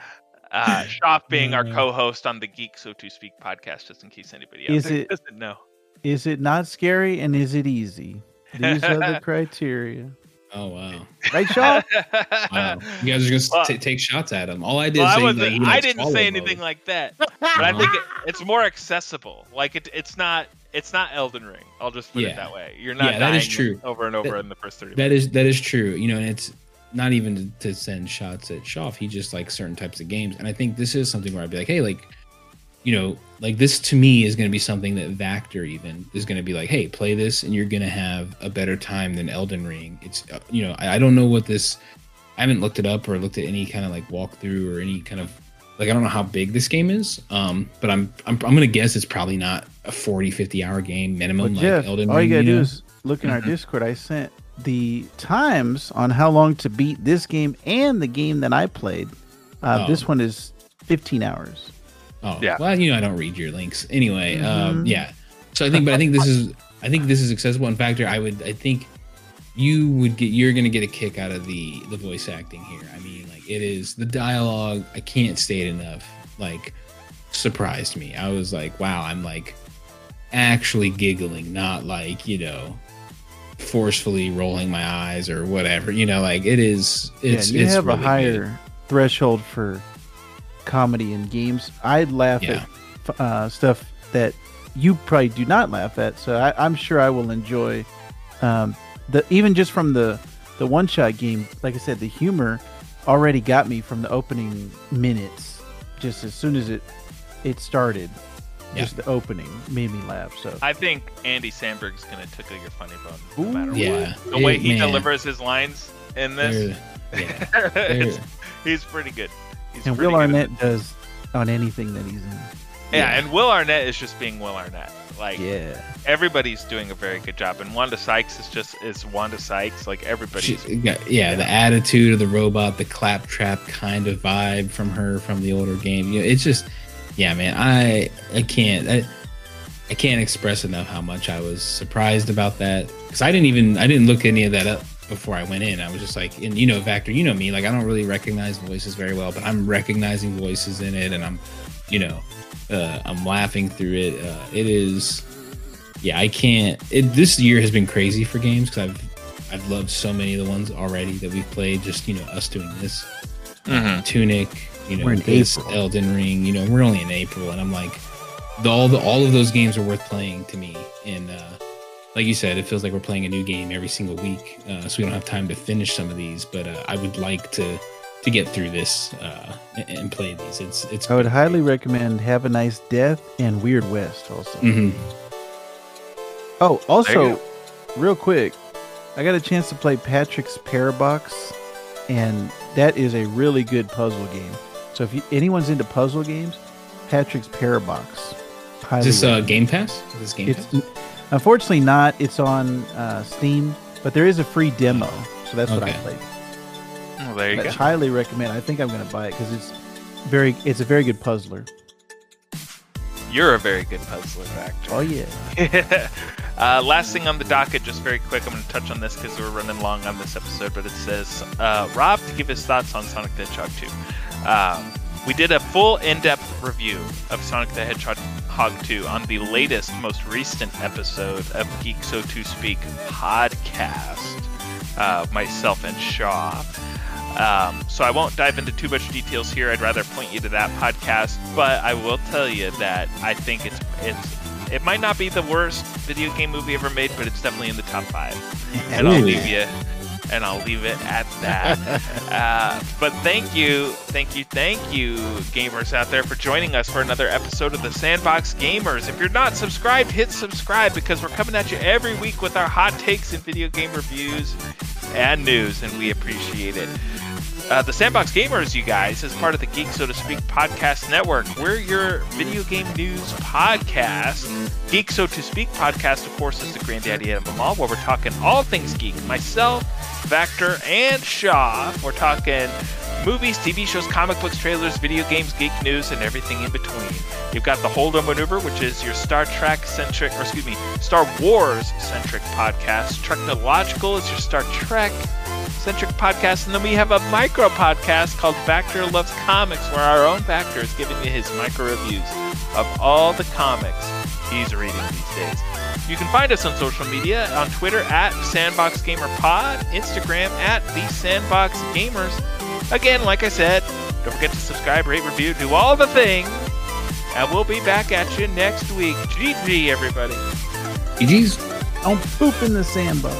Speaker 3: Uh, being our co-host on the Geek So to Speak podcast, just in case anybody out
Speaker 5: Is it-
Speaker 3: doesn't know.
Speaker 5: Is it not scary and is it easy? These are the criteria.
Speaker 4: Oh wow.
Speaker 5: Right, Shaw?
Speaker 4: Wow. You guys are just
Speaker 3: Well-
Speaker 4: ta- take shots at him. All I did
Speaker 3: Well, I,
Speaker 4: say
Speaker 3: wasn't-
Speaker 4: he
Speaker 3: I didn't
Speaker 4: follow
Speaker 3: say
Speaker 4: mode.
Speaker 3: anything like that, but I think it, it's more accessible. Like it, it's not it's not Elden Ring. I'll just put
Speaker 4: Yeah.
Speaker 3: it that way. You're not
Speaker 4: Yeah, that is
Speaker 3: dying
Speaker 4: true.
Speaker 3: over and over
Speaker 4: That-
Speaker 3: in the first thirty.
Speaker 4: That is that is true. You know, and it's not even to, to send shots at Shoff. He just likes certain types of games, and I think this is something where I'd be like, hey, like, you know, like this to me is going to be something that Vactor even is going to be like, hey, play this, and you're going to have a better time than Elden Ring. It's uh, you know, I, I don't know what this. I haven't looked it up or looked at any kind of like walkthrough or any kind of like I don't know how big this game is. Um, but I'm I'm I'm gonna guess it's probably not a 40, 50 hour game minimum like
Speaker 5: Jeff,
Speaker 4: Elden
Speaker 5: all
Speaker 4: Ring.
Speaker 5: you gotta do
Speaker 4: know?
Speaker 5: is look in our
Speaker 3: Mhm.
Speaker 5: Discord. I sent the times on how long to beat this game and the game that I played. Uh,
Speaker 4: Oh.
Speaker 5: This one is 15 hours.
Speaker 4: Oh,
Speaker 3: Yeah.
Speaker 4: Well, you know, I don't read your links anyway. Um,
Speaker 5: Mhm.
Speaker 4: yeah. So I think, but I think this is, I think this is accessible. In fact, I would, I think you would get, you're going to get a kick out of the the voice acting here. I mean, like it is the dialogue. I can't state enough. Like surprised me. I was like, wow. I'm like actually giggling, not like you know forcefully rolling my eyes or whatever. You know, like it is. It's
Speaker 5: yeah, you
Speaker 4: it's
Speaker 5: have
Speaker 4: really
Speaker 5: a
Speaker 4: good.
Speaker 5: higher threshold for comedy in games. I'd laugh
Speaker 4: Yeah.
Speaker 5: at uh, stuff that you probably do not laugh at. So I, I'm sure I will enjoy um, the even just from the the one shot game. Like I said, the humor already got me from the opening minutes. Just as soon as it it started,
Speaker 4: Yeah.
Speaker 5: just the opening made me laugh. So
Speaker 3: I think Andy Samberg's gonna tickle your funny bone no matter
Speaker 4: Yeah.
Speaker 3: what. The way he
Speaker 4: man,
Speaker 3: delivers his lines in this,
Speaker 4: yeah.
Speaker 3: it's- he's pretty good. He's
Speaker 5: and Will Arnett does on anything that he's in.
Speaker 3: Yeah,
Speaker 4: Yeah.
Speaker 3: and Will Arnett is just being Will Arnett. Like
Speaker 5: Yeah.
Speaker 3: everybody's doing a very good job, and Wanda Sykes is just is Wanda Sykes. Like
Speaker 4: everybody, yeah, yeah, the attitude of the robot, the claptrap kind of vibe from her from the older game. You know, it's just, yeah, man. I I can't I, I can't express enough how much I was surprised about that because I didn't even I didn't look any of that up before I went in. I was just like, and you know, Vactor, you know me, like I don't really recognize voices very well, but I'm recognizing voices in it, and I'm, you know, uh, I'm laughing through it. Uh, it is, yeah, I can't. It, this year has been crazy for games because I've I've loved so many of the ones already that we've played. Just you know, us doing this,
Speaker 3: Mhm.
Speaker 4: Tunic, you know,
Speaker 5: We're
Speaker 4: this Elden Ring. You know, we're only in April, and I'm like, the, all the all of those games are worth playing to me. And uh, like you said, it feels like we're playing a new game every single week, uh, so we don't have time to finish some of these. But uh, I would like to to get through this uh, and, and play these. It's it's.
Speaker 5: I would highly recommend Have a Nice Death and Weird West also.
Speaker 4: Mhm.
Speaker 5: Oh, also, real quick, I got a chance to play Patrick's Parabox, and that is a really good puzzle game. So if you, anyone's into puzzle games, Patrick's Parabox.
Speaker 4: Is
Speaker 5: Highly
Speaker 4: this uh. Game Pass? Is this Game
Speaker 5: It's
Speaker 4: Pass?
Speaker 5: Unfortunately not. It's on uh, Steam, but there is a free demo, so that's what I
Speaker 4: Okay.
Speaker 5: played.
Speaker 3: Well, there you
Speaker 5: But
Speaker 3: go.
Speaker 5: highly recommend. I think I'm going to buy it because it's very. It's a very good puzzler.
Speaker 3: You're a very good puzzler, Vactor.
Speaker 5: Oh yeah.
Speaker 3: uh, last thing on the docket, just very quick. I'm going to touch on this because we're running long on this episode, but it says uh, Rob to give his thoughts on Sonic the Hedgehog 2. Um, we did a full in-depth review of Sonic the Hedgehog 2 on the latest, most recent episode of Geek So to Speak podcast. Uh, myself and Shaw. Um, so I won't dive into too much details here. I'd rather point you to that podcast. But I will tell you that I think it's it's it might not be the worst video game movie ever made, but it's definitely in the top five. And I'll leave you and I'll leave it at that. uh, but thank you, thank you, thank you, gamers out there, for joining us for another episode of the Sandbox Gamers. If you're not subscribed, hit subscribe because we're coming at you every week with our hot takes and video game reviews and news, and we appreciate it. Uh, the Sandbox Gamers, you guys, is part of the Geek So to Speak podcast network. We're your video game news podcast. Geek So to Speak podcast, of course, is the granddaddy of them all, where we're talking all things geek. Myself, Vactor, and Shaw. We're talking movies, TV shows, comic books, trailers, video games, geek news, and everything in between. You've got the Holdo Maneuver, which is your Star Trek centric, or excuse me, Star Wars centric podcast. TREKnological is your Star Trek centric podcast, and then we have a micro podcast called Vactor Loves Comics, where our own Vactor is giving you his micro reviews of all the comics he's reading these days. You can find us on social media on Twitter at SandboxGamerPod, Instagram at the Sandbox Gamers. Again, like I said, don't forget to subscribe, rate, review, do all the things, and we'll be back at you next week. GG, everybody.
Speaker 4: GG's.
Speaker 5: Don't poop in the sandbox.